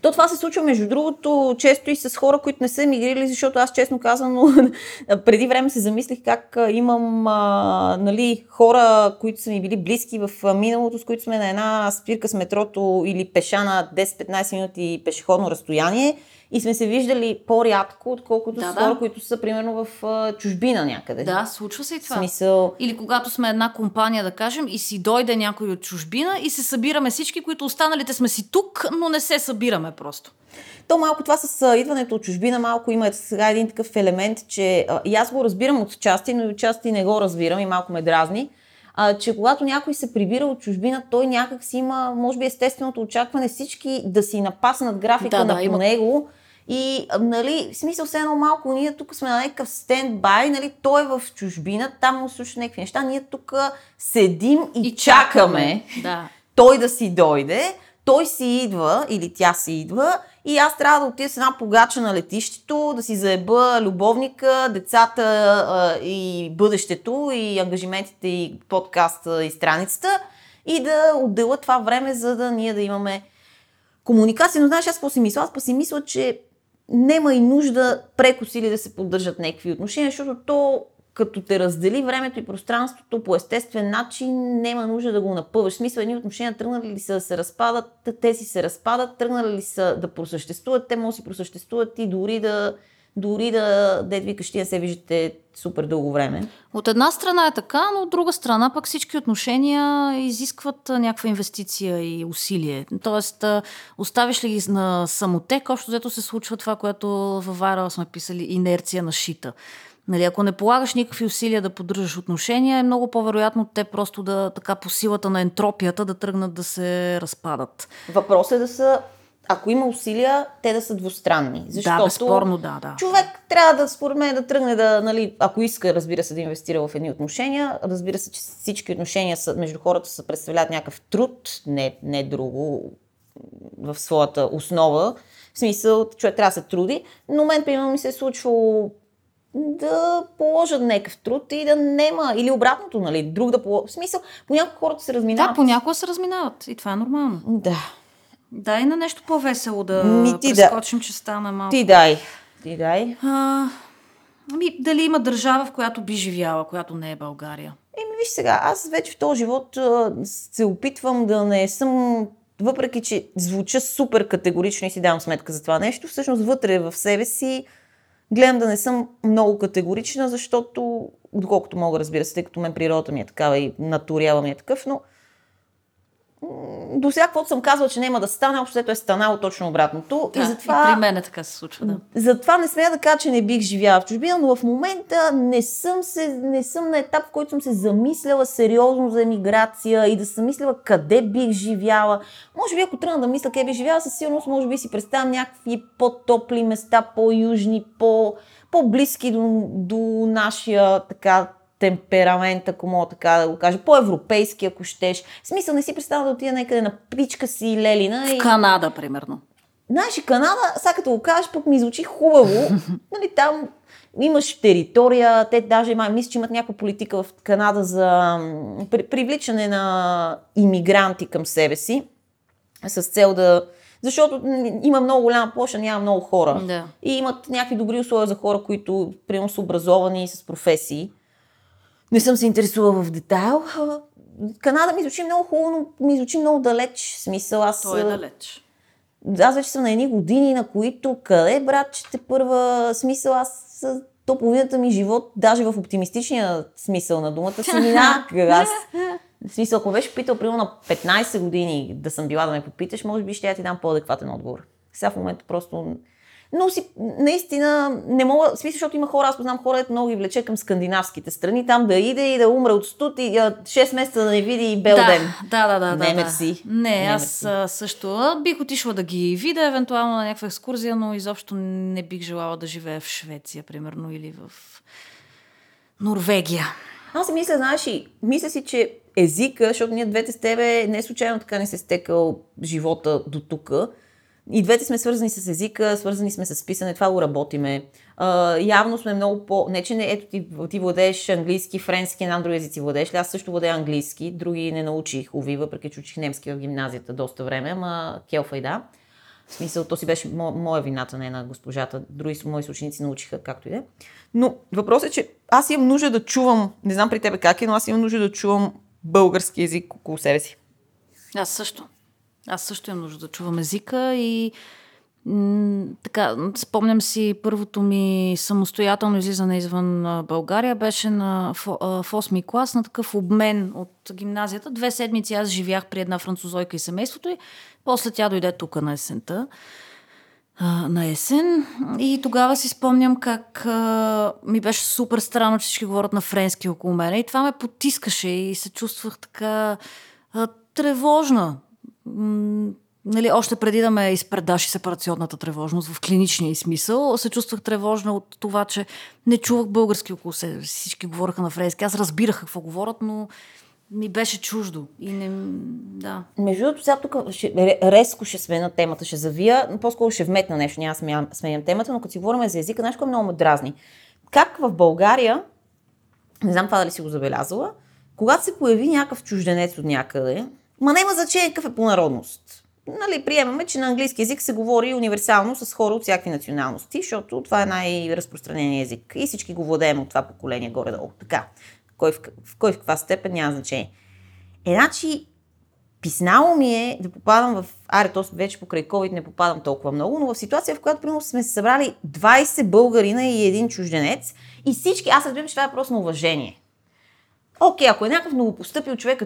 То това се случва, между другото, често и с хора, които не са емигрирали, защото аз честно казано преди време се замислих как имам а, нали, хора, които са ми били близки в миналото, с които сме на една спирка с метрото или пеша на 10-15 минути пешеходно разстояние и сме се виждали по-рядко, отколкото Да, с да. хора, които са примерно в а, чужбина някъде. Да, случва се и това. Смисъл, Или когато сме една компания, да кажем, и си дойде някой от чужбина и се събираме всички, които останалите сме си тук, но не се събираме просто. То малко това с идването от чужбина, малко има сега един такъв елемент, че а, и аз го разбирам от части, но и от части не го разбирам и малко ме дразни, а, че когато някой се прибира от чужбина, той някак си има, може би, естественото очакване всички да си напаснат графика Да, на да, по има- него. И, нали, в смисъл, все едно малко, ние тук сме на някакъв стендбай, нали, той е в чужбина, там му слуша някакви неща, ние тук седим и, И чакаме Да. той да си дойде, той си идва или тя си идва и аз трябва да отида с една погача на летището, да си заеба любовника, децата а, и бъдещето и ангажиментите и подкаста и страницата и да отделя това време, за да ние да имаме комуникация. Но знаеш, аз какво си мисля? Аз па си мисля, че няма и нужда преко сили да се поддържат някакви отношения, защото то като те раздели времето и пространството по естествен начин, няма нужда да го напъваш. Смисъл, едни отношения тръгнали ли са да се разпадат, те си се разпадат, тръгнали ли са да просъществуват, те могат да си просъществуват и дори да, дори да, дед викаш, ти се виждате супер дълго време. От една страна е така, но от друга страна пък всички отношения изискват някаква инвестиция и усилие. Тоест, оставиш ли ги на самотек, общо взето се случва това, което във Вайрал сме писали инерция на шита. Нали, ако не полагаш никакви усилия да поддържаш отношения, е много по-вероятно те просто да, така по силата на ентропията, да тръгнат да се разпадат. Въпросът е да са, ако има усилия, те да са двустранни. Защото Да, безспорно, да, да. човек трябва да, според мен, да тръгне да, нали, ако иска, разбира се, да инвестира в едни отношения, разбира се, че всички отношения са, между хората са представляват някакъв труд, не, не друго в своята основа. В смисъл, човек трябва да се труди. Но мен, примерно, ми се е случвало да положат някакъв труд и да нема, или обратното, нали, друг да положи. В смисъл, понякога хората се разминават. Да, понякога се разминават и това е нормално. Да. Дай на нещо по-весело да Ми ти да. прескочим, че стана малко. Ти дай. Ти дай. А, ами, дали има държава, в която би живяла, която не е България? Еми, виж сега, аз вече в този живот а, се опитвам да не съм, въпреки че звуча супер категорично и си давам сметка за това нещо, всъщност вътре в себе си гледам да не съм много категорична, защото, доколкото мога, разбира се, тъй като мен природата ми е такава и натуряла ми е такъв, но до сега, каквото съм казвала, че няма да стане, общо е станало точно обратното. Да, и затова... и при мен е така се случва, да. Затова не смея да кажа, че не бих живяла в чужбина, но в момента не съм, се, не съм на етап, в който съм се замисляла сериозно за емиграция и да съм мислила къде бих живяла. Може би ако тръгна да мисля къде бих живяла, със сигурност може би си представям някакви по-топли места, по-южни, по, по-близки до, до нашия така темперамент, ако мога така да го кажа, по-европейски, ако щеш. В смисъл не си представя да отида някъде на пичка си Лелина и В Канада, примерно. Знаеш, Канада, сега като го кажеш, пък ми звучи хубаво. нали, там имаш територия, те даже май, мисля, че имат някаква политика в Канада за при, привличане на иммигранти към себе си, с цел да... Защото има много голяма площа, няма много хора. Да. И имат някакви добри условия за хора, които примерно са образовани с професии. Не съм се интересувала в детайл. Канада ми звучи много хубаво, но ми звучи много далеч. Смисъл, аз... Той е далеч. аз вече съм на едни години, на които къде, брат, че те първа смисъл, аз то половината ми живот, даже в оптимистичния смисъл на думата, си мина. Аз, в смисъл, ако беше питал, примерно на 15 години да съм била да ме попиташ, може би ще я ти дам по-адекватен отговор. Сега в момента просто... Но си, наистина, не мога, смисъл, защото има хора, аз познавам хора, много ги влече към скандинавските страни, там да иде и да умре от студ и а, 6 месеца да не види и бел да, ден. Да, да, да. Не, да, да. мерси. Не, Не, аз мерси. също бих отишла да ги видя, евентуално на някаква екскурзия, но изобщо не бих желала да живея в Швеция, примерно, или в Норвегия. Аз си мисля, знаеш, и мисля си, че езика, защото ние двете с тебе не случайно така не се стекал живота до тук. И двете сме свързани с езика, свързани сме с писане, това го работиме. А, явно сме много по... Не, че не, ето ти, ти владееш английски, френски, на други езици владееш. Аз също владея английски, други не научих, уви, въпреки че учих немски в гимназията доста време, ама келфа и да. В смисъл, то си беше мо, моя вината, не на госпожата. Други мои съученици научиха както и да е. Но въпросът е, че аз имам нужда да чувам, не знам при тебе как е, но аз имам нужда да чувам български язик около себе си. Аз също. Аз също имам нужда да чувам езика и така, спомням си първото ми самостоятелно излизане извън България беше на, в, в 8 клас на такъв обмен от гимназията. Две седмици аз живях при една французойка и семейството и после тя дойде тук на есента на есен. И тогава си спомням как а, ми беше супер странно, че всички говорят на френски около мен. И това ме потискаше и се чувствах така а, тревожна. Нали, още преди да ме изпредаши сепарационната тревожност в клиничния смисъл, се чувствах тревожна от това, че не чувах български около себе. Всички говореха на френски. Аз разбирах какво говорят, но ми беше чуждо. И не... Да. Между другото, сега тук ще, резко ще смена темата, ще завия, но по-скоро ще вметна нещо, няма сменям, сменям темата, но като си говорим за езика, нещо много ме дразни. Как в България, не знам това дали си го забелязала, когато се появи някакъв чужденец от някъде, ма няма значение какъв е по народност. Нали, приемаме, че на английски язик се говори универсално с хора от всякакви националности, защото това е най-разпространения език. И всички го владеем от това поколение горе-долу. Така кой в, в кой в каква степен няма значение. Е, значи, писнало ми е да попадам в... Аре, то вече покрай COVID не попадам толкова много, но в ситуация, в която, примерно, сме се събрали 20 българина и един чужденец и всички, аз разбирам, че това е просто на уважение. Окей, ако е някакъв новопостъпил човек,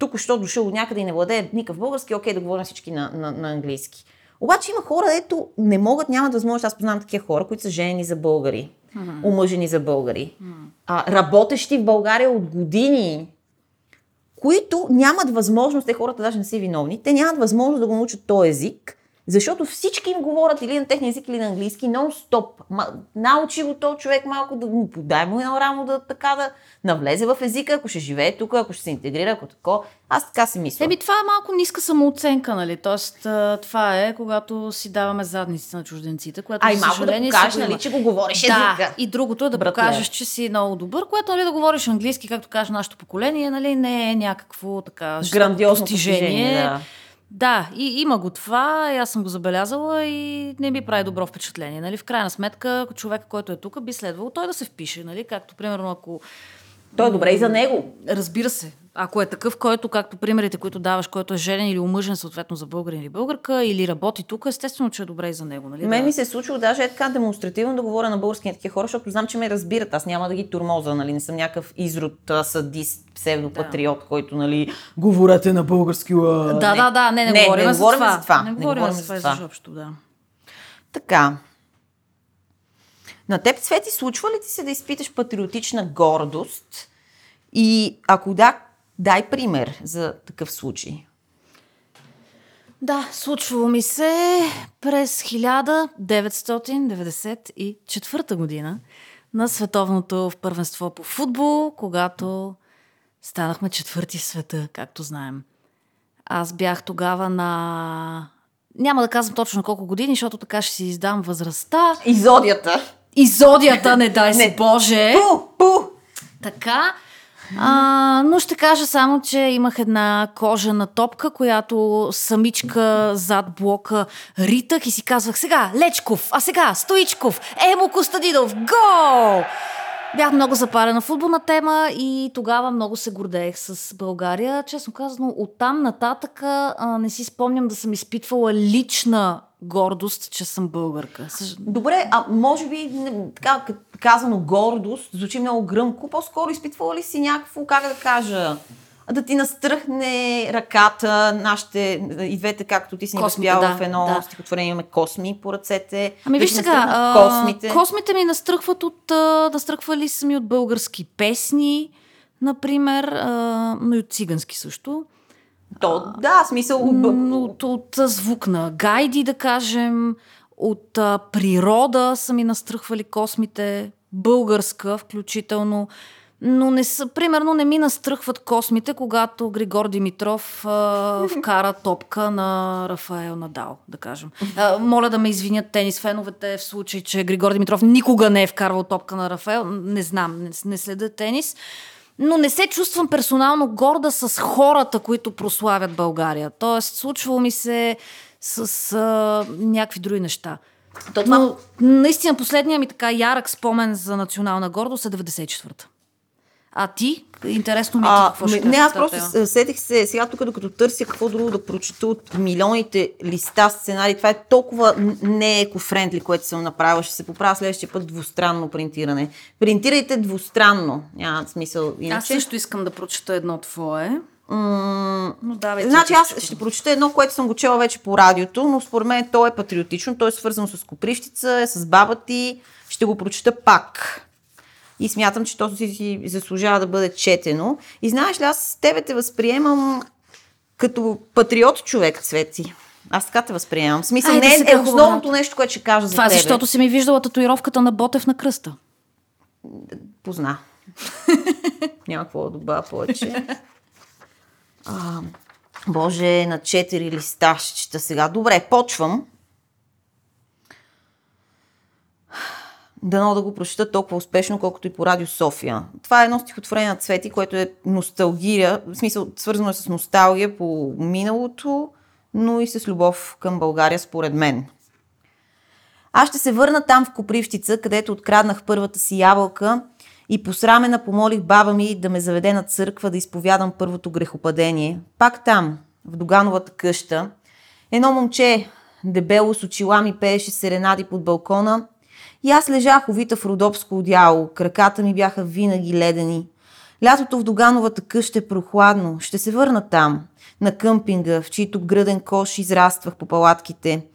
тук що дошъл от някъде и не владее никакъв български, окей да говорим всички на, на, на английски. Обаче има хора, ето не могат, нямат възможност. Аз познавам такива хора, които са женени за българи mm-hmm. омъжени за българи, mm-hmm. а, работещи в България от години, които нямат възможност, те хората даже не са виновни, те нямат възможност да го научат този език, защото всички им говорят или на техния език, или на английски, нон-стоп. Научи го то човек малко да му подай му едно рамо да така да навлезе в езика, ако ще живее тук, ако ще се интегрира, ако тако. Аз така си мисля. Еби, това е малко ниска самооценка, нали? Тоест, това е, когато си даваме задници на чужденците, което Ай, малко да покажеш, нали, че го говориш да, езика. и другото е да Братле. покажеш, че си много добър, което, нали, да говориш английски, както каже нашето поколение, нали, не е някакво така грандиозно постижение. постижение да да, и има го това, и аз съм го забелязала и не ми прави добро впечатление. Нали? В крайна сметка, човек, който е тук, би следвало той да се впише. Нали? Както, примерно, ако... Той е добре и за него. Разбира се. Ако е такъв, който, както примерите, които даваш, който е женен или омъжен, съответно за българин или българка, или работи тук, естествено, че е добре и за него. Нали? Мен да. ми се е случило даже е така демонстративно да говоря на български такива хора, защото знам, че ме разбират. Аз няма да ги турмоза, нали? Не съм някакъв изрод, садист, псевдопатриот, да. който, нали, говорете на български. Да, не. да, да, не, не, не говорим, не, не за, говорим това. за това. Не, не говорим за това, за изобщо, да. Така. На теб, Цвети, случва ли ти се да изпиташ патриотична гордост? И ако да, Дай пример за такъв случай. Да, случвало ми се през 1994 година на световното първенство по футбол, когато станахме четвърти в света, както знаем. Аз бях тогава на... Няма да казвам точно колко години, защото така ще си издам възрастта. Изодията. Изодията, не дай си Боже. Пу, пу. Така, а, но ще кажа само, че имах една кожена топка, която самичка зад блока ритах и си казвах сега Лечков, а сега Стоичков, Емо Костадинов, гол! Бях много запарена футболна тема и тогава много се гордеех с България. Честно казано, оттам нататък а, не си спомням да съм изпитвала лична гордост, че съм българка. Добре, а може би така казано гордост, звучи много гръмко, по-скоро изпитвала ли си някакво, как да кажа, да ти настръхне ръката, нашите, и двете, както ти си ни успяла да, в едно да. стихотворение, имаме косми по ръцете. Ами виж сега, космите. космите ми настръхват от, настръхвали са ми от български песни, например, а, но и от цигански също. То, да, смисъл. От, от звук на гайди, да кажем, от а, природа са ми настръхвали космите, българска включително. Но не са, примерно не ми настръхват космите, когато Григор Димитров а, вкара топка на Рафаел Надал, да кажем. А, моля да ме извинят тенис феновете в случай, че Григор Димитров никога не е вкарвал топка на Рафаел. Не знам, не, не следа тенис но не се чувствам персонално горда с хората, които прославят България. Тоест, случвало ми се с а, някакви други неща. То това... Но наистина последния ми така ярък спомен за национална гордост е 94-та. А ти? Интересно ми е А, какво ще не, аз просто тема. с- сетих се сега тук, докато търся какво друго да прочета от милионите листа сценарии. Това е толкова не еко-френдли, което съм направила. Ще се поправя следващия път двустранно принтиране. Принтирайте двустранно. Няма смисъл. Иначе. Аз също искам да прочета едно твое. М- Но давай. Значи аз ще прочета едно, което съм го чела вече по радиото, но според мен то е патриотично, то е свързано с Копривщица, с баба ти. Ще го прочета пак. И смятам, че то си, си заслужава да бъде четено. И знаеш ли, аз с тебе те възприемам като патриот човек, Цвети. Аз така те възприемам. В смисъл, Айде не е, е основното нещо, което ще кажа за Това е тебе. защото си ми виждала татуировката на Ботев на кръста. Позна. Няма какво да добавя повече. А, боже, на четири листа ще чета сега. Добре, почвам. Дано да го прочета толкова успешно, колкото и по Радио София. Това е едно стихотворение на Цвети, което е носталгия, в смисъл свързано е с носталгия по миналото, но и с любов към България, според мен. Аз ще се върна там в Копривщица, където откраднах първата си ябълка и посрамена помолих баба ми да ме заведе на църква да изповядам първото грехопадение. Пак там, в Догановата къща, едно момче, дебело с очила ми пееше серенади под балкона и аз лежах увита в родопско одяло, краката ми бяха винаги ледени. Лятото в Догановата къща е прохладно, ще се върна там, на къмпинга, в чийто гръден кош израствах по палатките.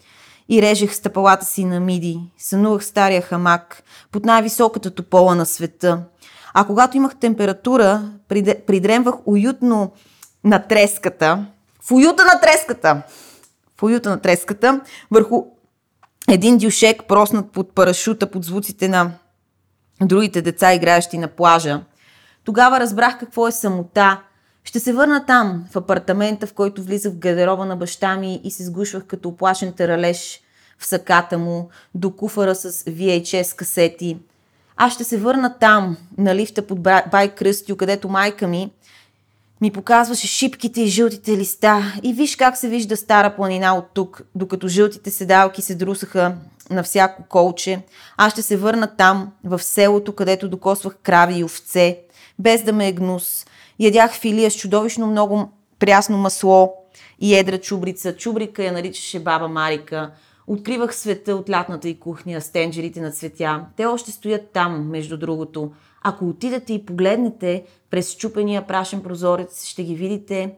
И режех стъпалата си на миди, сънувах стария хамак, под най-високата топола на света. А когато имах температура, придремвах уютно на треската, в уюта на треската, в уюта на треската, върху един дюшек, проснат под парашута, под звуците на другите деца, играещи на плажа. Тогава разбрах какво е самота. Ще се върна там, в апартамента, в който влизах в гардероба на баща ми и се сгушвах като оплашен таралеж в саката му, до куфара с VHS касети. Аз ще се върна там, на лифта под Бай Кръстю, където майка ми ми показваше шипките и жълтите листа и виж как се вижда стара планина от тук, докато жълтите седалки се друсаха на всяко колче. Аз ще се върна там, в селото, където докосвах крави и овце, без да ме е гнус. Ядях филия с чудовищно много прясно масло и едра чубрица. Чубрика я наричаше баба Марика. Откривах света от лятната и кухня с тенджерите на цветя. Те още стоят там, между другото. Ако отидете и погледнете през чупения прашен прозорец, ще ги видите.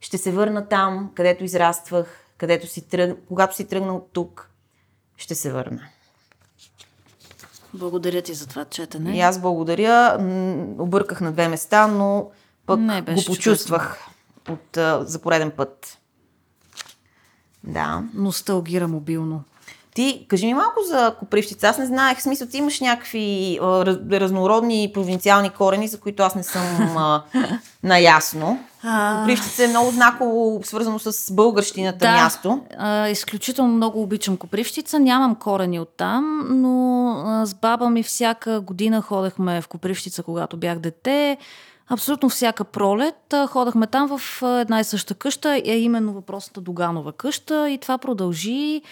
Ще се върна там, където израствах, където си тръг... когато си тръгнал от тук. Ще се върна. Благодаря ти за това четене. И аз благодаря. Обърках на две места, но пък Не, го почувствах от, за пореден път. Да. Носталгира мобилно. Ти, кажи ми малко за Копривщица. Аз не знаех, в смисъл, ти имаш някакви а, раз, разнородни провинциални корени, за които аз не съм а, наясно. Копривщица е много знаково свързано с българщината място. А, изключително много обичам Копривщица. Нямам корени оттам, но а, с баба ми всяка година ходехме в Копривщица, когато бях дете. Абсолютно всяка пролет а, ходехме там в една и съща къща, е именно въпросната Доганова къща и това продължи.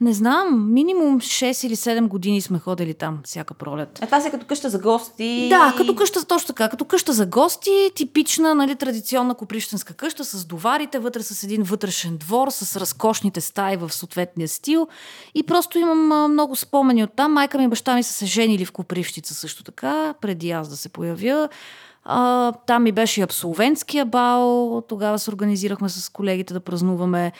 Не знам, минимум 6 или 7 години сме ходили там всяка пролет. Е, това си е като къща за гости. Да, като къща, точно така, като къща за гости, типична, нали, традиционна коприщенска къща с доварите, вътре с един вътрешен двор, с разкошните стаи в съответния стил. И просто имам а, много спомени от там. Майка ми и баща ми са се женили в Копривщица също така, преди аз да се появя. А, там ми беше и абсолвентския бал, тогава се организирахме с колегите да празнуваме.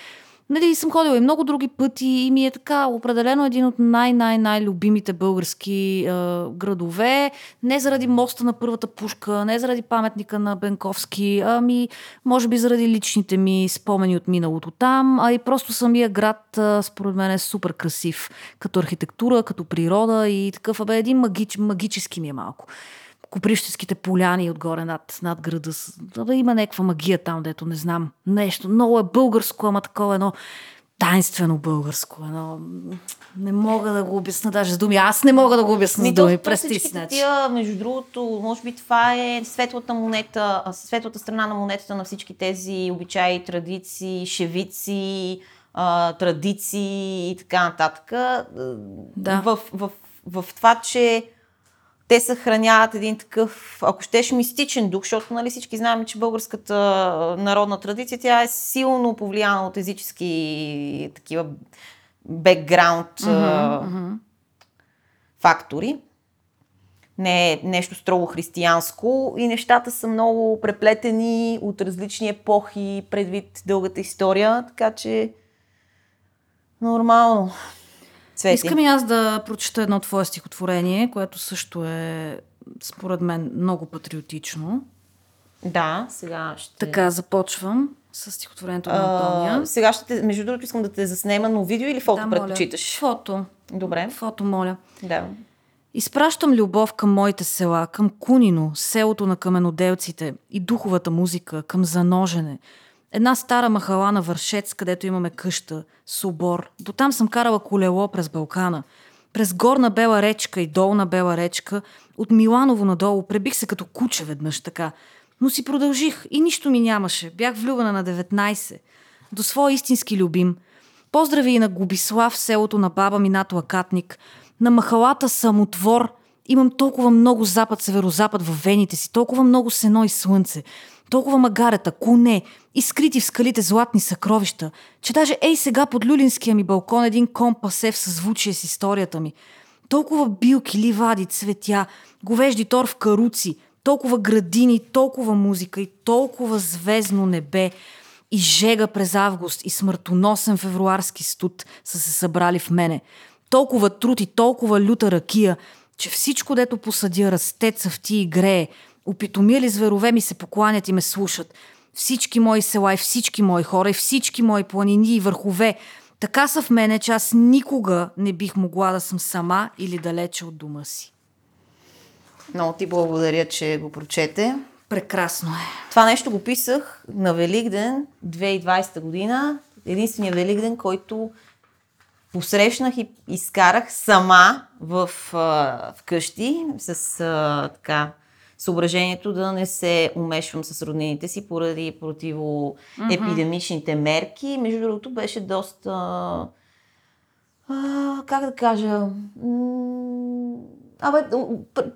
Нали, съм ходила и много други пъти и ми е така определено един от най-най-най-любимите български е, градове. Не заради моста на първата пушка, не заради паметника на Бенковски, ами може би заради личните ми спомени от миналото там, а и просто самия град е, според мен е супер красив. Като архитектура, като природа и такъв, абе, един магич, магически ми е малко. Коприщеските поляни отгоре над, над града. Абе, има някаква магия там, дето не знам. Нещо. Много е българско, ама такова едно тайнствено българско. Едно... Не мога да го обясна даже с думи. Аз не мога да го обясна с думи. Прести си, тия, между другото, може би това е светлата монета, светлата страна на монетата на всички тези обичаи, традиции, шевици, традиции и така нататък. Да. В, в, в, в това, че те съхраняват един такъв, ако щеш, мистичен дух, защото нали, всички знаем, че българската народна традиция, тя е силно повлияна от езически такива бекграунд mm-hmm, mm-hmm. фактори. Не е нещо строго християнско и нещата са много преплетени от различни епохи предвид дългата история, така че нормално. Цвети. Искам и аз да прочета едно твое стихотворение, което също е, според мен, много патриотично. Да, сега ще... Така, започвам с стихотворението на Антония. сега ще те, между другото, искам да те заснема, но видео или фото да, предпочиташ? Фото. Добре. Фото, моля. Да. Изпращам любов към моите села, към Кунино, селото на каменоделците и духовата музика, към заножене – Една стара махала на Вършец, където имаме къща, собор. До там съм карала колело през Балкана. През горна бела речка и долна бела речка, от Миланово надолу, пребих се като куче веднъж така. Но си продължих и нищо ми нямаше. Бях влюбена на 19. До своя истински любим. Поздрави и на Губислав, селото на баба ми над Лакатник. На махалата Самотвор имам толкова много запад-северозапад в вените си, толкова много сено и слънце толкова магарета, коне, изкрити в скалите златни съкровища, че даже ей сега под люлинския ми балкон един кон пасе в съзвучие с историята ми. Толкова билки, ливади, цветя, говежди тор в каруци, толкова градини, толкова музика и толкова звездно небе и жега през август и смъртоносен февруарски студ са се събрали в мене. Толкова труд и толкова люта ракия, че всичко, дето посъдя, расте, цъфти и грее – Опитомили зверове ми се покланят и ме слушат. Всички мои села и всички мои хора и всички мои планини и върхове така са в мене, че аз никога не бих могла да съм сама или далече от дома си. Много ти благодаря, че го прочете. Прекрасно е. Това нещо го писах на Великден 2020 година. Единствения Великден, който посрещнах и изкарах сама в, в къщи с а, така съображението да не се умешвам с роднините си поради противоепидемичните мерки. Между другото беше доста а, как да кажа Абе,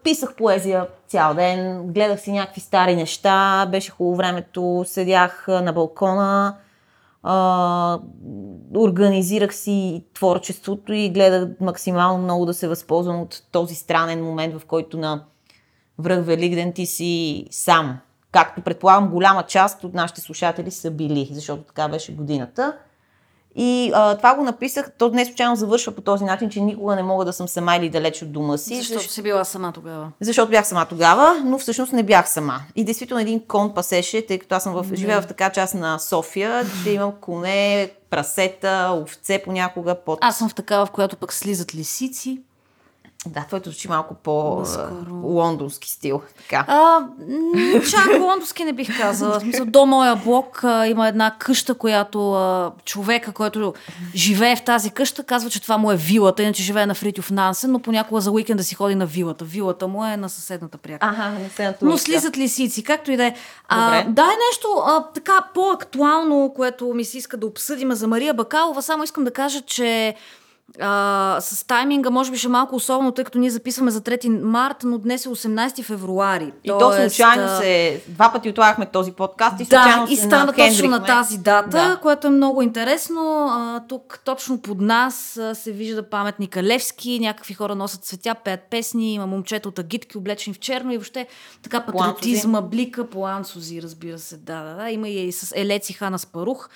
писах поезия цял ден, гледах си някакви стари неща, беше хубаво времето, седях на балкона, а, организирах си творчеството и гледах максимално много да се възползвам от този странен момент, в който на връх Великден ти си сам. Както предполагам, голяма част от нашите слушатели са били, защото така беше годината. И а, това го написах, то не случайно завършва по този начин, че никога не мога да съм сама или далеч от дома си. Защото защ... си била сама тогава. Защото бях сама тогава, но всъщност не бях сама. И действително един кон пасеше, тъй като аз съм в, живея в така част на София, че имам коне, прасета, овце понякога под... Аз съм в такава, в която пък слизат лисици. Да, твоето звучи малко по-лондонски стил. Така. А, чак лондонски не бих казала. Смисъл, до моя блок а, има една къща, която а, човека, който живее в тази къща, казва, че това му е вилата, иначе живее на Фритюв Нансен, но понякога за уикенд да си ходи на вилата. Вилата му е на съседната пряка. Ага, не се Но слизат лисици, както и да е. Да, е нещо а, така по-актуално, което ми се иска да обсъдим за Мария Бакалова. Само искам да кажа, че а, с тайминга може би ще е малко особено, тъй като ние записваме за 3 март, но днес е 18 февруари. И то случайно се... Два пъти отлагахме този подкаст и случайно Да, и стана точно на тази дата, да. което е много интересно. А, тук точно под нас а, се вижда паметника Левски, някакви хора носят цветя, пеят песни, има момчета от агитки, облечени в черно и въобще така патриотизма, блика по ансузи, разбира се. Да, да, да. Има и с Елеци Хана Спарух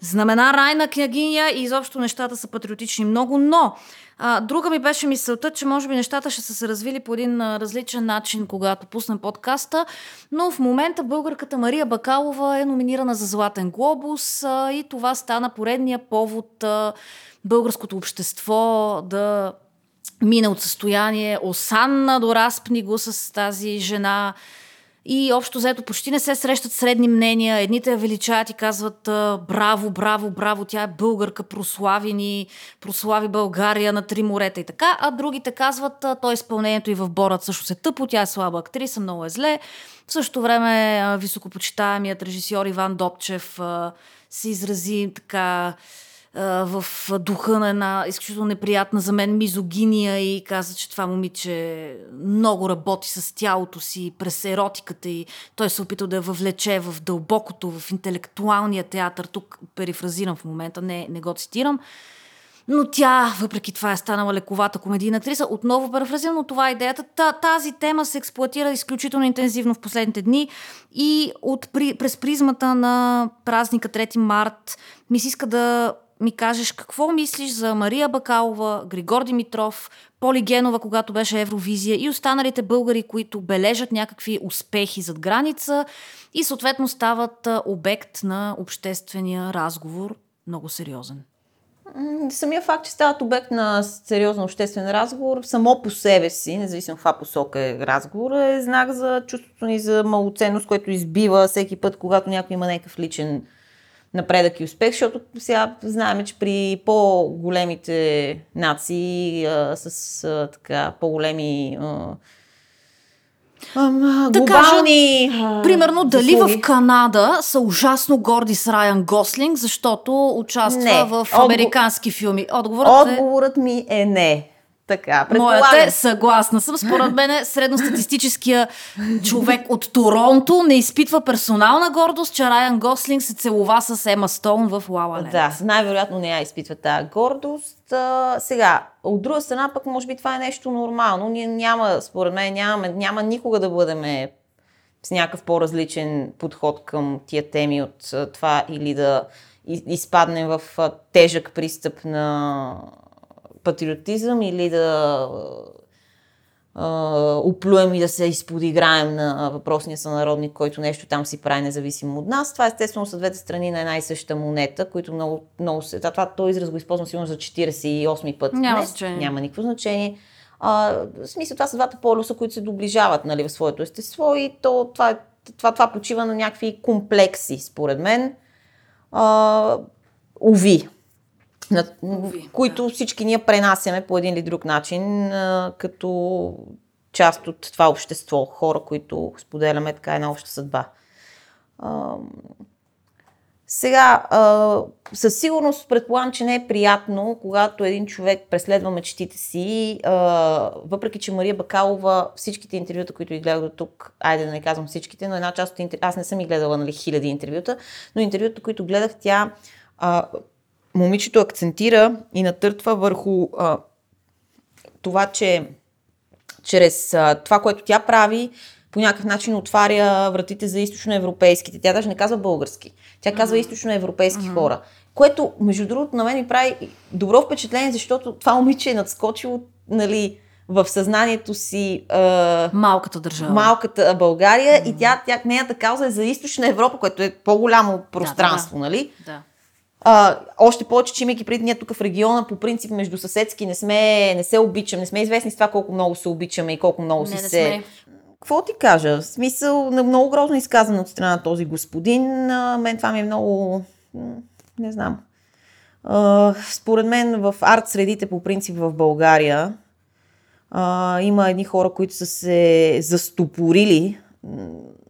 знамена райна княгиня и изобщо нещата са патриотични много, но а, друга ми беше мисълта, че може би нещата ще са се развили по един а, различен начин, когато пуснем подкаста, но в момента българката Мария Бакалова е номинирана за Златен глобус а, и това стана поредния повод а, българското общество да мине от състояние осанна до разпни го с тази жена, и общо взето почти не се срещат средни мнения. Едните я величаят и казват браво, браво, браво, тя е българка, прослави ни, прослави България на три морета и така, а другите казват, то изпълнението и в Борът също се тъпо, тя е слаба актриса, много е зле. В същото време високопочитаемият режисьор Иван Добчев се изрази така в духа на една изключително неприятна за мен мизогиния и каза, че това момиче много работи с тялото си през еротиката и той се опитал да я въвлече в дълбокото, в интелектуалния театър. Тук перифразирам в момента, не, не го цитирам. Но тя, въпреки това, е станала лековата комедийна актриса. Отново парафразирам, но това е идеята. Тази тема се експлуатира изключително интензивно в последните дни и от, през призмата на празника 3 март ми се иска да ми кажеш какво мислиш за Мария Бакалова, Григор Димитров, Поли Генова, когато беше Евровизия и останалите българи, които бележат някакви успехи зад граница и съответно стават обект на обществения разговор много сериозен. Самия факт, че стават обект на сериозен обществен разговор, само по себе си, независимо в каква посока е разговор, е знак за чувството ни за малоценност, което избива всеки път, когато някой има някакъв личен напредък и успех, защото сега знаем, че при по-големите нации а, с а, така по-големи а, да глобални... Кажа, примерно, дали заслуги. в Канада са ужасно горди с Райан Гослинг, защото участва не. в американски Отго... филми? Отговорът, е- Отговорът ми е не. Така, Моята е съгласна съм. Според мен е средностатистическия човек от Торонто не изпитва персонална гордост, че Райан Гослинг се целува с Ема Стоун в Лала Да, най-вероятно не я изпитва тази гордост. А, сега, от друга страна пък може би това е нещо нормално. Ние няма, според мен, няма, няма никога да бъдем с някакъв по-различен подход към тия теми от това или да изпаднем в тежък пристъп на патриотизъм или да оплюем и да се изподиграем на въпросния сънародник, който нещо там си прави независимо от нас. Това естествено са двете страни на една и съща монета, които много, много се... Това, този израз го използвам сигурно за 48 път. Няма днес. значение. Няма никакво значение. А, в смисъл, това са двата полюса, които се доближават нали, в своето естество и то, това, това, това почива на някакви комплекси, според мен. А, уви, на, които да. всички ние пренасяме по един или друг начин, а, като част от това общество, хора, които споделяме така една обща съдба. А, сега, а, със сигурност предполагам, че не е приятно, когато един човек преследва мечтите си, а, въпреки че Мария Бакалова, всичките интервюта, които и гледах до тук, айде да не казвам всичките, но една част от интервюта, аз не съм и гледала нали, хиляди интервюта, но интервюта, които гледах, тя а, момичето акцентира и натъртва върху а, това, че чрез а, това, което тя прави, по някакъв начин отваря вратите за източноевропейските. Тя даже не казва български. Тя казва mm-hmm. източноевропейски mm-hmm. хора. Което, между другото, на мен ми прави добро впечатление, защото това момиче е надскочило нали, в съзнанието си а, малката държава. Малката България mm-hmm. и тя, тя, нейната кауза е за източна Европа, което е по-голямо пространство, да, да, нали? Да. А, още повече, че имайки преди ние тук в региона, по принцип между съседски не сме, не се обичаме, не сме известни с това колко много се обичаме и колко много не, си не се... Сме. Какво ти кажа? В смисъл, много грозно изказано от страна на този господин. А, мен това ми е много... Не знам. А, според мен в арт средите по принцип в България а, има едни хора, които са се застопорили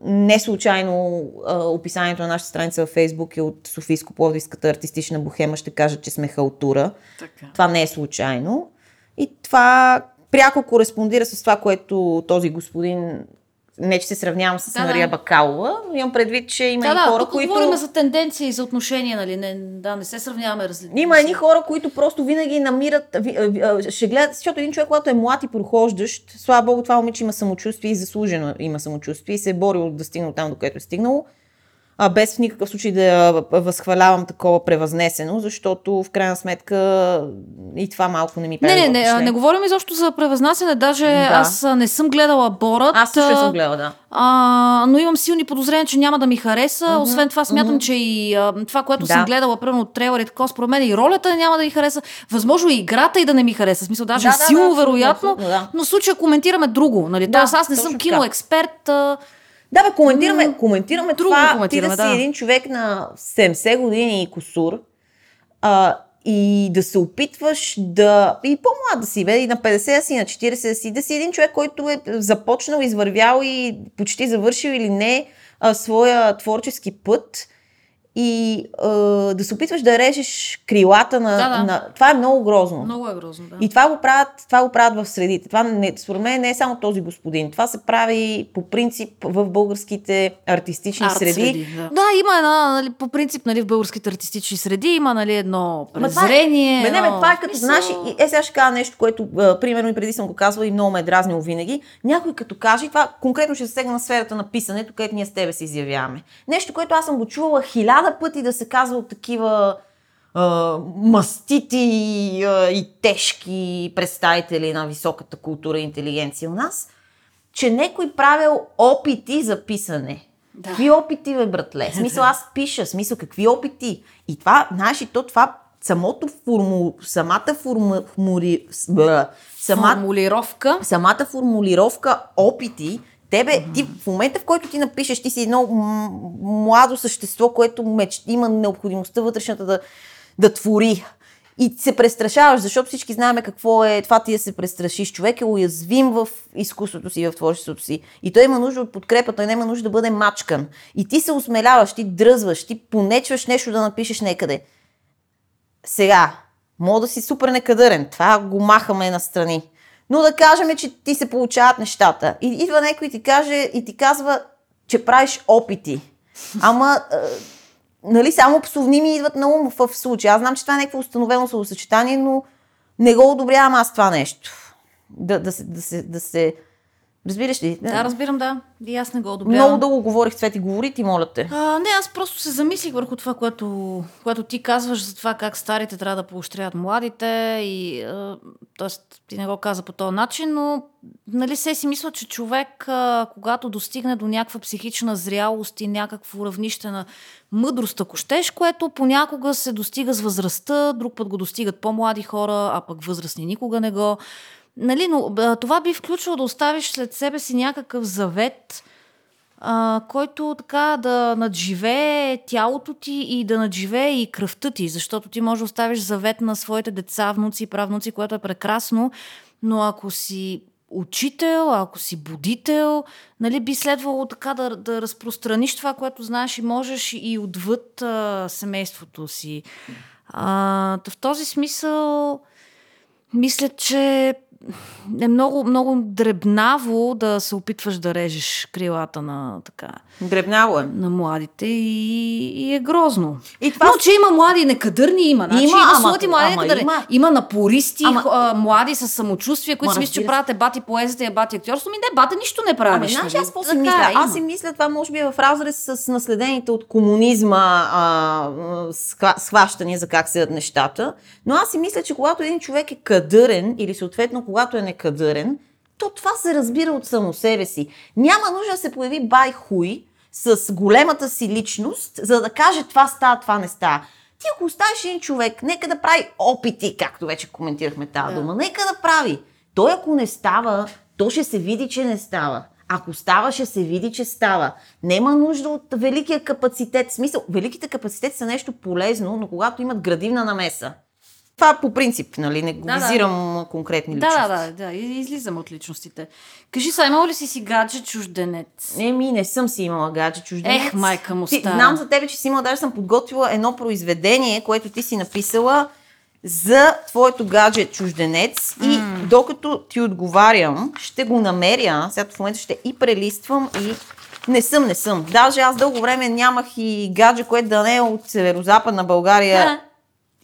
не случайно а, описанието на нашата страница във Фейсбук е от Софийско-Пловдивската артистична бухема. Ще кажа, че сме халтура. Така. Това не е случайно. И това пряко кореспондира с това, което този господин не, че се сравнявам с да, Мария да. Бакалова, но имам предвид, че има да, и хора, да, които... говорим за тенденции и за отношения, нали? Не, да, не се сравняваме различно. Има едни хора, които просто винаги намират, ще гледат, защото един човек, когато е млад и прохождащ, слава богу, това момиче има самочувствие и заслужено има самочувствие и се е борил да стигне там, до където е стигнало а, без в никакъв случай да възхвалявам такова превъзнесено, защото в крайна сметка и това малко не ми прави. Не, не, не, не говорим изобщо за превъзнасяне, даже да. аз не съм гледала Борът. Аз също съм гледала, да. А, но имам силни подозрения, че няма да ми хареса. Uh-huh, Освен това, смятам, uh-huh. че и а, това, което да. съм гледала, примерно от трейлер и така, според мен и ролята няма да ми хареса. Възможно и играта и да не ми хареса. В смисъл, даже да, силно да, вероятно. Да. Но в случая коментираме друго. Нали? Да, Тоест, аз не съм киноексперт. А, да, бе, коментираме, коментираме това. Коментираме, ти да, да си един човек на 70 години и косур а, и да се опитваш да... И по-млад да си, бе, и на 50 да си, на 40 да си, да си един човек, който е започнал, извървял и почти завършил или не а, своя творчески път и а, да се опитваш да режеш крилата на, Да, да. на... Това е много грозно. Много е грозно, да. И това го правят, това го правят в средите. Това не, според мен не е само този господин. Това се прави по принцип в българските артистични Арт среди. да. да, има една, нали, по принцип, нали, в българските артистични среди има нали, едно Ма това е- презрение. Бе, не, бе, това е като, мисъл. знаеш, и, е, сега ще кажа нещо, което, а, примерно, и преди съм го казвала и много ме е дразнило винаги. Някой като каже, това конкретно ще засегна на сферата на писането, където ние с тебе се изявяваме. Нещо, което аз съм го чувала хиляда пъти да се казва от такива а, мастити а, и тежки представители на високата култура и интелигенция у нас, че някой правил опити за писане. Да. Какви опити, бе, братле? Смисъл, аз пиша, смисъл, какви опити? И това, знаеш, и то това, самото форму, самата форму, б, сама, Формулировка. самата формулировка опити, тебе, ти, в момента в който ти напишеш, ти си едно младо същество, което меч, има необходимостта вътрешната да, да твори. И се престрашаваш, защото всички знаем какво е това ти да се престрашиш. Човек е уязвим в изкуството си, в творчеството си. И той има нужда от подкрепа, той няма нужда да бъде мачкан. И ти се осмеляваш, ти дръзваш, ти понечваш нещо да напишеш некъде. Сега, мога да си супер некадърен, това го махаме настрани. Но да кажем, че ти се получават нещата. И идва някой и ти каже и ти казва, че правиш опити. Ама, е, нали, само псовними идват на ум в случая. Аз знам, че това е някакво установено словосъчетание, но не го одобрявам аз това нещо. Да, да, се, да, се, да се... Разбираш ли? Да, разбирам, да. И аз не го одобрявам. Много дълго говорих, Цвети, говори ти, моля те. А, не, аз просто се замислих върху това, което, което ти казваш за това как старите трябва да поощряват младите и а, т.е. ти не го каза по този начин, но нали се си мисля, че човек, а, когато достигне до някаква психична зрялост и някакво равнище на мъдрост, ако щеш, което понякога се достига с възрастта, друг път го достигат по-млади хора, а пък възрастни никога не го. Нали, но а, това би включвало да оставиш след себе си някакъв завет, а, който така да надживее тялото ти и да надживее и кръвта ти, защото ти можеш да оставиш завет на своите деца, внуци и правнуци, което е прекрасно, но ако си учител, ако си будител, нали, би следвало така да, да разпространиш това, което знаеш и можеш и отвъд а, семейството си. А, в този смисъл мисля, че е много, много дребнаво да се опитваш да режеш крилата на, така, Дребняло е. на младите и, и е грозно. И това- Но, че има млади некадърни, има. Значи, Има, има, ама- млади ама некадърни. има. Има, напористи, Ама- а, млади с самочувствие, които си мислят, че правят ебати поезията и ебати актьорство. Ми не, бате, нищо не правиш. знаеш, нали? аз какво си мисля? Аз си мисля, това може би е в разрез с наследените от комунизма а, схва- схващания за как седят нещата. Но аз си мисля, че когато един човек е кадърен, или съответно когато е некадърен, то това се разбира от само себе си. Няма нужда да се появи бай хуй с големата си личност, за да каже това става, това не става. Ти ако оставиш един човек, нека да прави опити, както вече коментирахме тази Да. дума, нека да прави. Той ако не става, то ще се види, че не става. Ако става, ще се види, че става. Нема нужда от великия капацитет. В смисъл, великите капацитети са нещо полезно, но когато имат градивна намеса. Това по принцип, нали? Не го Да, да. визирам конкретни личности. Да, да, да, да, излизам от личностите. Кажи са, имал ли си си гадже чужденец? Еми, не съм си имала гадже чужденец. Ех, майка му Ти, стара. знам за тебе, че си имала, даже съм подготвила едно произведение, което ти си написала за твоето гадже чужденец и докато ти отговарям, ще го намеря, сега в момента ще и прелиствам и не съм, не съм. Даже аз дълго време нямах и гадже, което да не е от северо-западна България Да.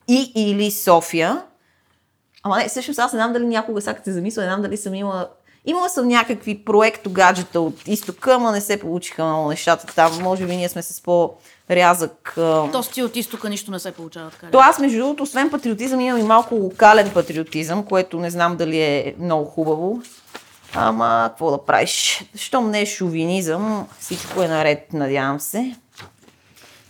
И или София. Ама не, всъщност аз не знам дали някога, сега като се замисля, не знам дали съм имала... Имала съм някакви проекто гаджета от изтока, ама не се получиха много нещата там. Може би ние сме с по-рязък... а, То ти от изтока нищо не се получава така. То аз, между другото, освен патриотизъм, имам и малко локален патриотизъм, което не знам дали е много хубаво. Ама, какво да правиш? Щом не е шовинизъм, всичко е наред, надявам се.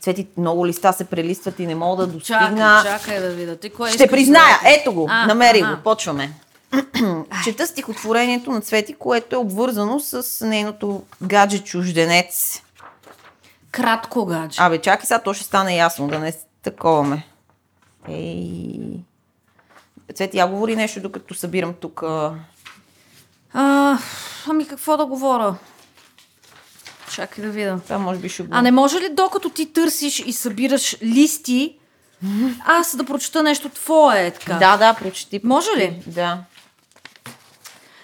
Цвети, много листа се прелистват и не мога да Чакай, достигна. чакай да видя. Ти кое Ще призная, да- ето го, А, намерих ага. го, почваме. Чета стихотворението на Цвети, което е обвързано с нейното гадже чужденец. Кратко гадже. Абе, чакай сега, то ще стане ясно, да не таковаме. Ей... Цвети, я говори нещо, докато събирам тук. А, ами какво да говоря? Чакай да видя. Това може би ще го... А не може ли докато ти търсиш и събираш листи, аз да прочета нещо твое, така? Да, да, прочети. Може ли? Да.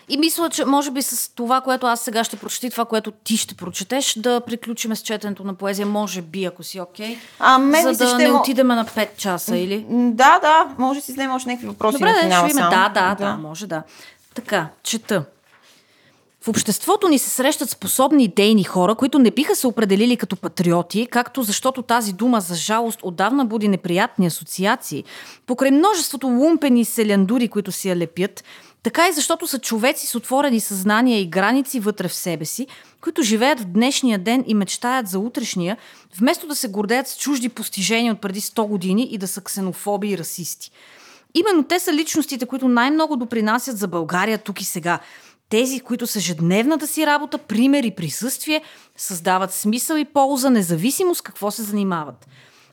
И мисля, че може би с това, което аз сега ще прочета и това, което ти ще прочетеш, да приключим с четенето на поезия, може би, ако си окей. Okay, А, мен за да ще не мо- отидем на 5 часа, или? Да, да, може да си вземем още някакви въпроси Добре, на да, финала видим. само. Да, да, да, може да. Така, чета. В обществото ни се срещат способни идейни хора, които не биха се определили като патриоти, както защото тази дума за жалост отдавна буди неприятни асоциации, покрай множеството лумпени селяндури, които си я лепят, така и защото са човеци с отворени съзнания и граници вътре в себе си, които живеят в днешния ден и мечтаят за утрешния, вместо да се гордеят с чужди постижения от преди 100 години и да са ксенофоби и расисти. Именно те са личностите, които най-много допринасят за България тук и сега. Тези, които с ежедневната си работа, пример и присъствие, създават смисъл и полза, независимо с какво се занимават.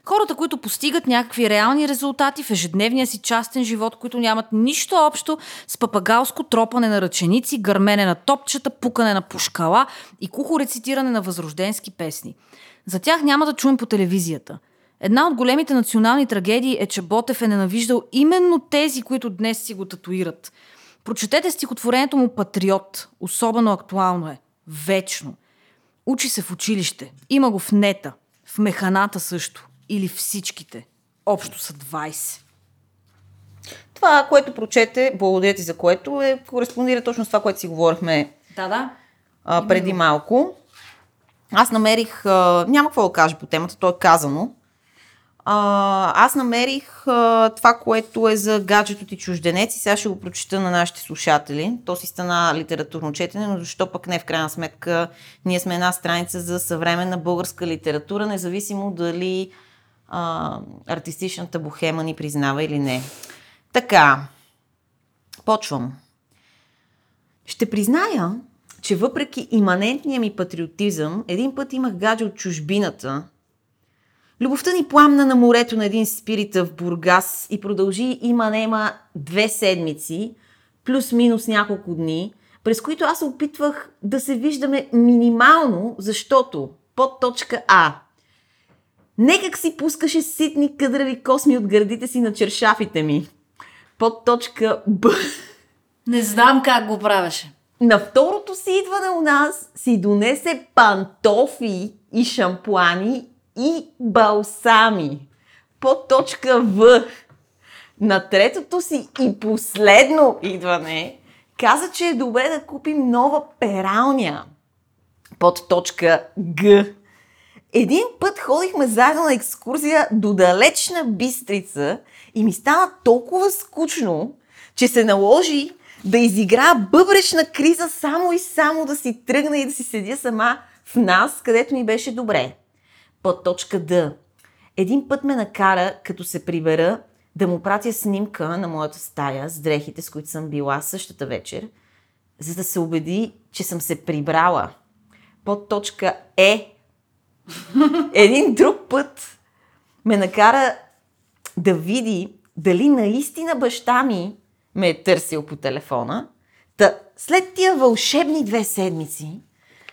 Хората, които постигат някакви реални резултати в ежедневния си частен живот, които нямат нищо общо с папагалско тропане на ръченици, гърмене на топчета, пукане на пушкала и кухо рецитиране на възрожденски песни. За тях няма да чуем по телевизията. Една от големите национални трагедии е, че Ботев е ненавиждал именно тези, които днес си го татуират. Прочетете стихотворението му Патриот. Особено актуално е. Вечно. Учи се в училище. Има го в нета. В механата също. Или всичките. Общо са 20. Това, което прочете, благодаря ти за което, е, кореспондира точно с това, което си говорихме Да, да. а, преди малко. Аз намерих, а, няма какво да кажа по темата, то е казано. А, аз намерих а, това, което е за гаджето ти чужденец и сега ще го прочета на нашите слушатели. То си стана литературно четене, но защо пък не в крайна сметка ние сме една страница за съвременна българска литература, независимо дали а, артистичната бухема ни признава или не. Така, почвам. Ще призная, че въпреки иманентния ми патриотизъм, един път имах гадже от чужбината. Любовта ни пламна на морето на един спирита в Бургас и продължи има нема две седмици, плюс-минус няколко дни, през които аз опитвах да се виждаме минимално, защото под точка А Некак си пускаше ситни къдрави косми от гърдите си на чершафите ми. Под точка Б. Не знам как го правеше. На второто си идване у нас си донесе пантофи и шампуани и балсами. Под точка В. На третото си и последно идване каза, че е добре да купим нова пералня. Под точка Г. Един път ходихме заедно на екскурзия до далечна Бистрица и ми стана толкова скучно, че се наложи да изигра бъбречна криза само и само да си тръгна и да си седя сама в нас, където ми беше добре. Под точка Д. Един път ме накара, като се прибера, да му пратя снимка на моята стая с дрехите, с които съм била същата вечер, за да се убеди, че съм се прибрала. Под точка Е. Един друг път ме накара да види дали наистина баща ми ме е търсил по телефона. Та, след тия вълшебни две седмици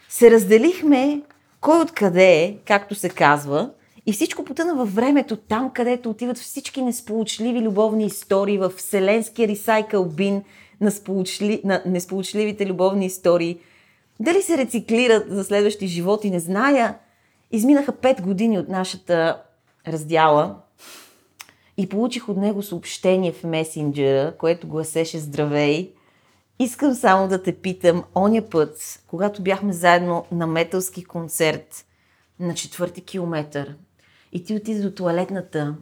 се разделихме кой откъде е, както се казва, и всичко потъна във времето, там където отиват всички несполучливи любовни истории в вселенския ресайкъл бин на, сполучли... на несполучливите любовни истории. Дали се рециклират за следващи животи, не зная. Изминаха 5 години от нашата раздяла и получих от него съобщение в месенджера, което гласеше Здравей! Искам само да те питам, оня път, когато бяхме заедно на металски концерт на четвърти километър и ти отиде до туалетната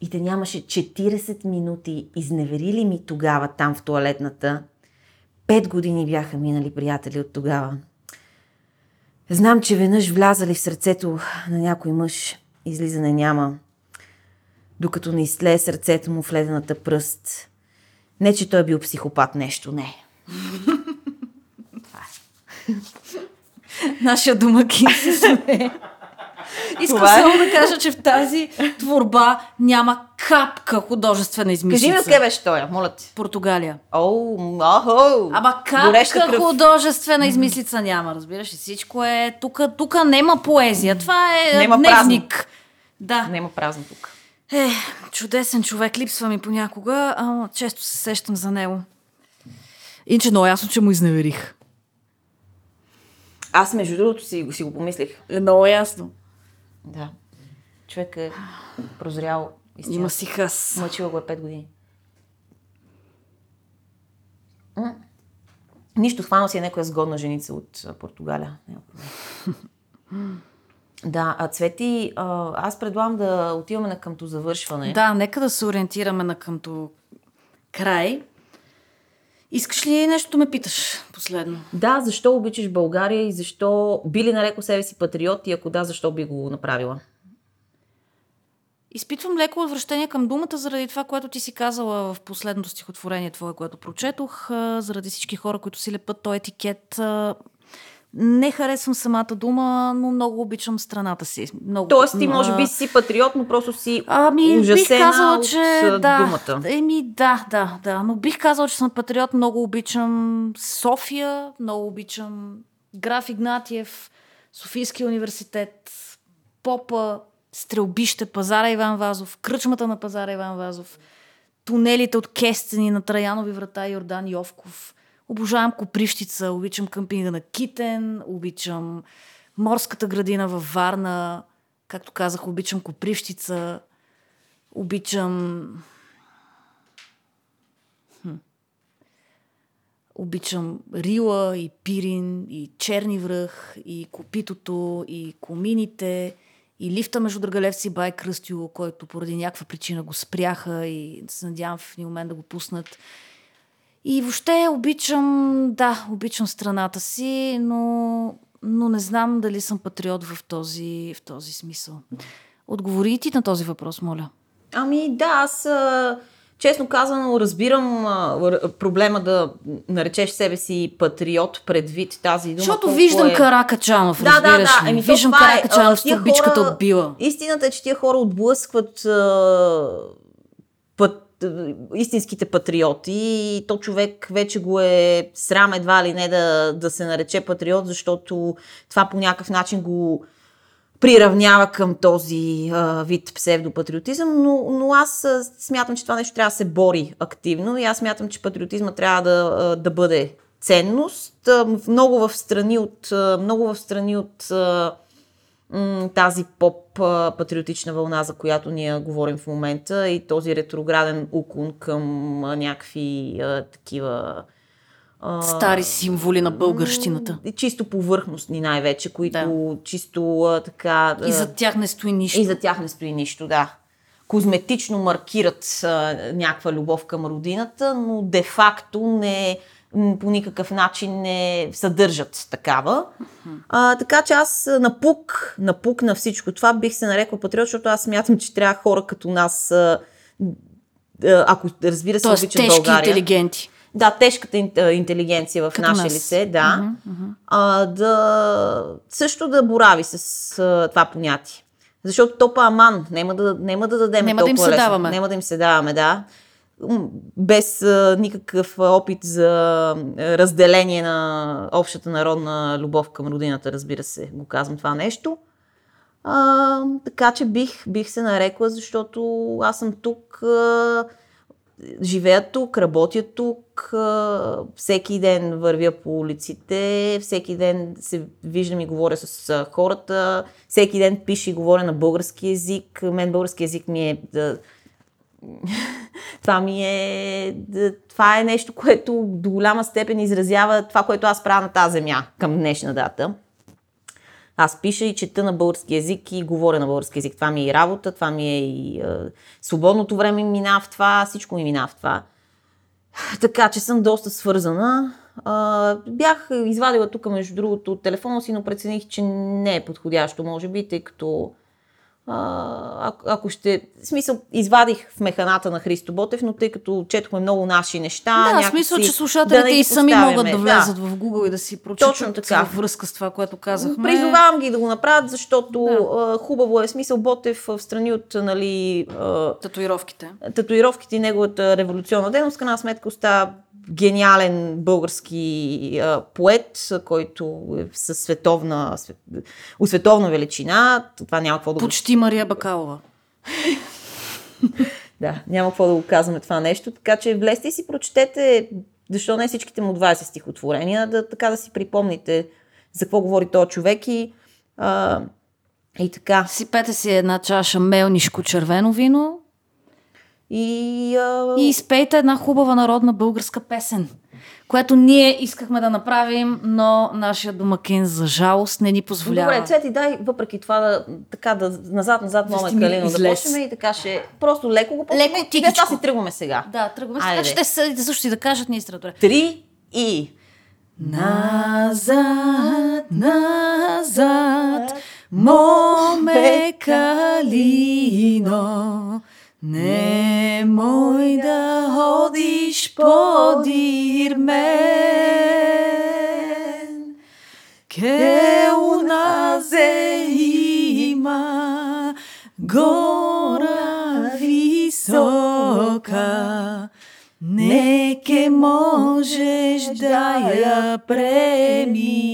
и те нямаше 40 минути, изневери ли ми тогава там в туалетната? Пет години бяха минали приятели от тогава. Знам, че веднъж влязали в сърцето на някой мъж, излизане няма, докато не изтлее сърцето му в ледената пръст. Не, че той е бил психопат, нещо не. Нашия домакин се смее. Искам е. само да кажа, че в тази творба няма капка художествена Кажи ми измислица. откъде беше той, моля те. Португалия. О, ахо! Ама капка художествена измислица няма, разбираш ли? Всичко е... Тук, тук нема поезия. Това е Нема дневник. Да. Няма празно тук. Е, чудесен човек, липсва ми понякога, ама често се сещам за него. Иначе много ясно, че му изневерих. Аз между другото си, си го помислих. Е много ясно. Да. Човек е прозрял истина. Има си хъс. Мъчила го е 5 години. М. Нищо, хванал си е някоя сгодна женица от Португалия. Да, а Цвети, аз предлагам да отиваме на къмто завършване. Да, нека да се ориентираме на къмто край. Искаш ли нещо ме питаш последно? Да, защо обичаш България и защо би ли нарекал себе си патриот и ако да, защо би го направила? Изпитвам леко отвращение към думата заради това, което ти си казала в последното стихотворение твое, което прочетох, заради всички хора, които си лепат този етикет. Не харесвам самата дума, но много обичам страната си. Много, Тоест ти може би си патриот, но просто си Ами, бих казала, че да. думата. Еми, да, да, да. Но бих казала, че съм патриот. Много обичам София, много обичам Граф Игнатиев, Софийския университет, Попа, Стрелбище, пазара Иван Вазов, кръчмата на пазара Иван Вазов, тунелите от Кестени на Траянови врата Йордан Йовков. Обожавам Копривщица, обичам къмпинга на Китен, обичам морската градина във Варна, както казах, обичам Копривщица, обичам... Хм. Обичам Рила и Пирин, и Черни връх, и Копитото, и Комините, и лифта между Драгалевци и Бай Кръстио, който поради някаква причина го спряха и се надявам в един момент да го пуснат. И въобще обичам, да, обичам страната си, но, но не знам дали съм патриот в този, в този смисъл. Отговори и ти на този въпрос, моля. Ами да, аз честно казано разбирам проблема да наречеш себе си патриот предвид тази дума. Защото виждам е... Каракачанов, Да, да, разбираш да. Еми, то виждам това е, Каракачанов а, с тия турбичката хора- от била. Истината е, че тия хора отблъскват път, истинските патриоти и то човек вече го е срам едва ли не да, да се нарече патриот, защото това по някакъв начин го приравнява към този а, вид псевдопатриотизъм, но, но аз смятам, че това нещо трябва да се бори активно и аз смятам, че патриотизма трябва да, да бъде ценност. Много в страни от, много в страни от а, тази поп-патриотична вълна, за която ние говорим в момента и този ретрограден уклон към някакви а, такива Стари символи на българщината. чисто повърхностни най-вече, които Да. чисто а, така... И за тях не стои нищо. и за тях не стои нищо, да. Козметично маркират а, някаква любов към родината, но де-факто не, по никакъв начин не съдържат такава. А, така че аз напук, напук на всичко това бих се нарекла патриот, защото аз смятам, че трябва хора като нас, ако разбира се, Тоест, обичат тежки България. интелигенти. Да, тежката интелигенция в Като наше нас. лице, да. А, да. Също да борави с а, това понятие. Защото топа аман, няма да, няма да дадем Няма да им толкова се лесно. даваме. Няма да им се даваме, да. Без а, никакъв опит за разделение на общата народна любов към родината, разбира се, го казвам това нещо. А, така че бих, бих се нарекла, защото аз съм тук, а, живея тук, работя тук, а, всеки ден вървя по улиците, всеки ден се виждам и говоря с а, хората, всеки ден пиша и говоря на български язик. Мен български язик ми е да, това ми е... да- Това е нещо, което до голяма степен изразява това, което аз правя на тази земя към днешна дата. Аз пиша и чета на български язик и говоря на български язик. Това ми е и работа, това ми е и е, свободното време ми в това, всичко ми минава в това. Така че съм доста свързана. А, бях извадила тук, между другото, телефона си, но прецених, че не е подходящо, може би, тъй като а, ако ще... В смисъл, извадих в механата на Христо Ботев, но тъй като четохме много наши неща... Да, в смисъл, че слушателите да и сами могат да влязат да. в Google и да си прочитат Точно така. във връзка с това, което казахме. Призовавам ги да го направят, защото да. хубаво е. Смисъл, Ботев в страни от нали, татуировките. Татуировките и неговата революционна дейност, крайна сметка остава гениален български а, поет, който е със световна, свет, световна величина. Това няма какво да Почти Мария Бакалова. да, няма какво да го казваме това нещо. Така че влезте и си прочетете, защо не всичките му 20 стихотворения, да, така да си припомните за какво говори този човек и, а, и така. Сипете си една чаша мелнишко червено вино, и, а... и изпейте една хубава народна българска песен, която ние искахме да направим, но нашия домакин за жалост не ни позволява. Добре, Цвети, дай въпреки това да, така да назад-назад да Калино да почнем и така ще просто леко го почнем. Леко тихичко. Сега си тръгваме сега. Да, тръгваме сега. Ще се също и да кажат ние страдори. Три и... Назад, назад, моме калино, Nemoj da hodiš podir men, ke u naze ima gora visoka, neke možeš da ja premiš.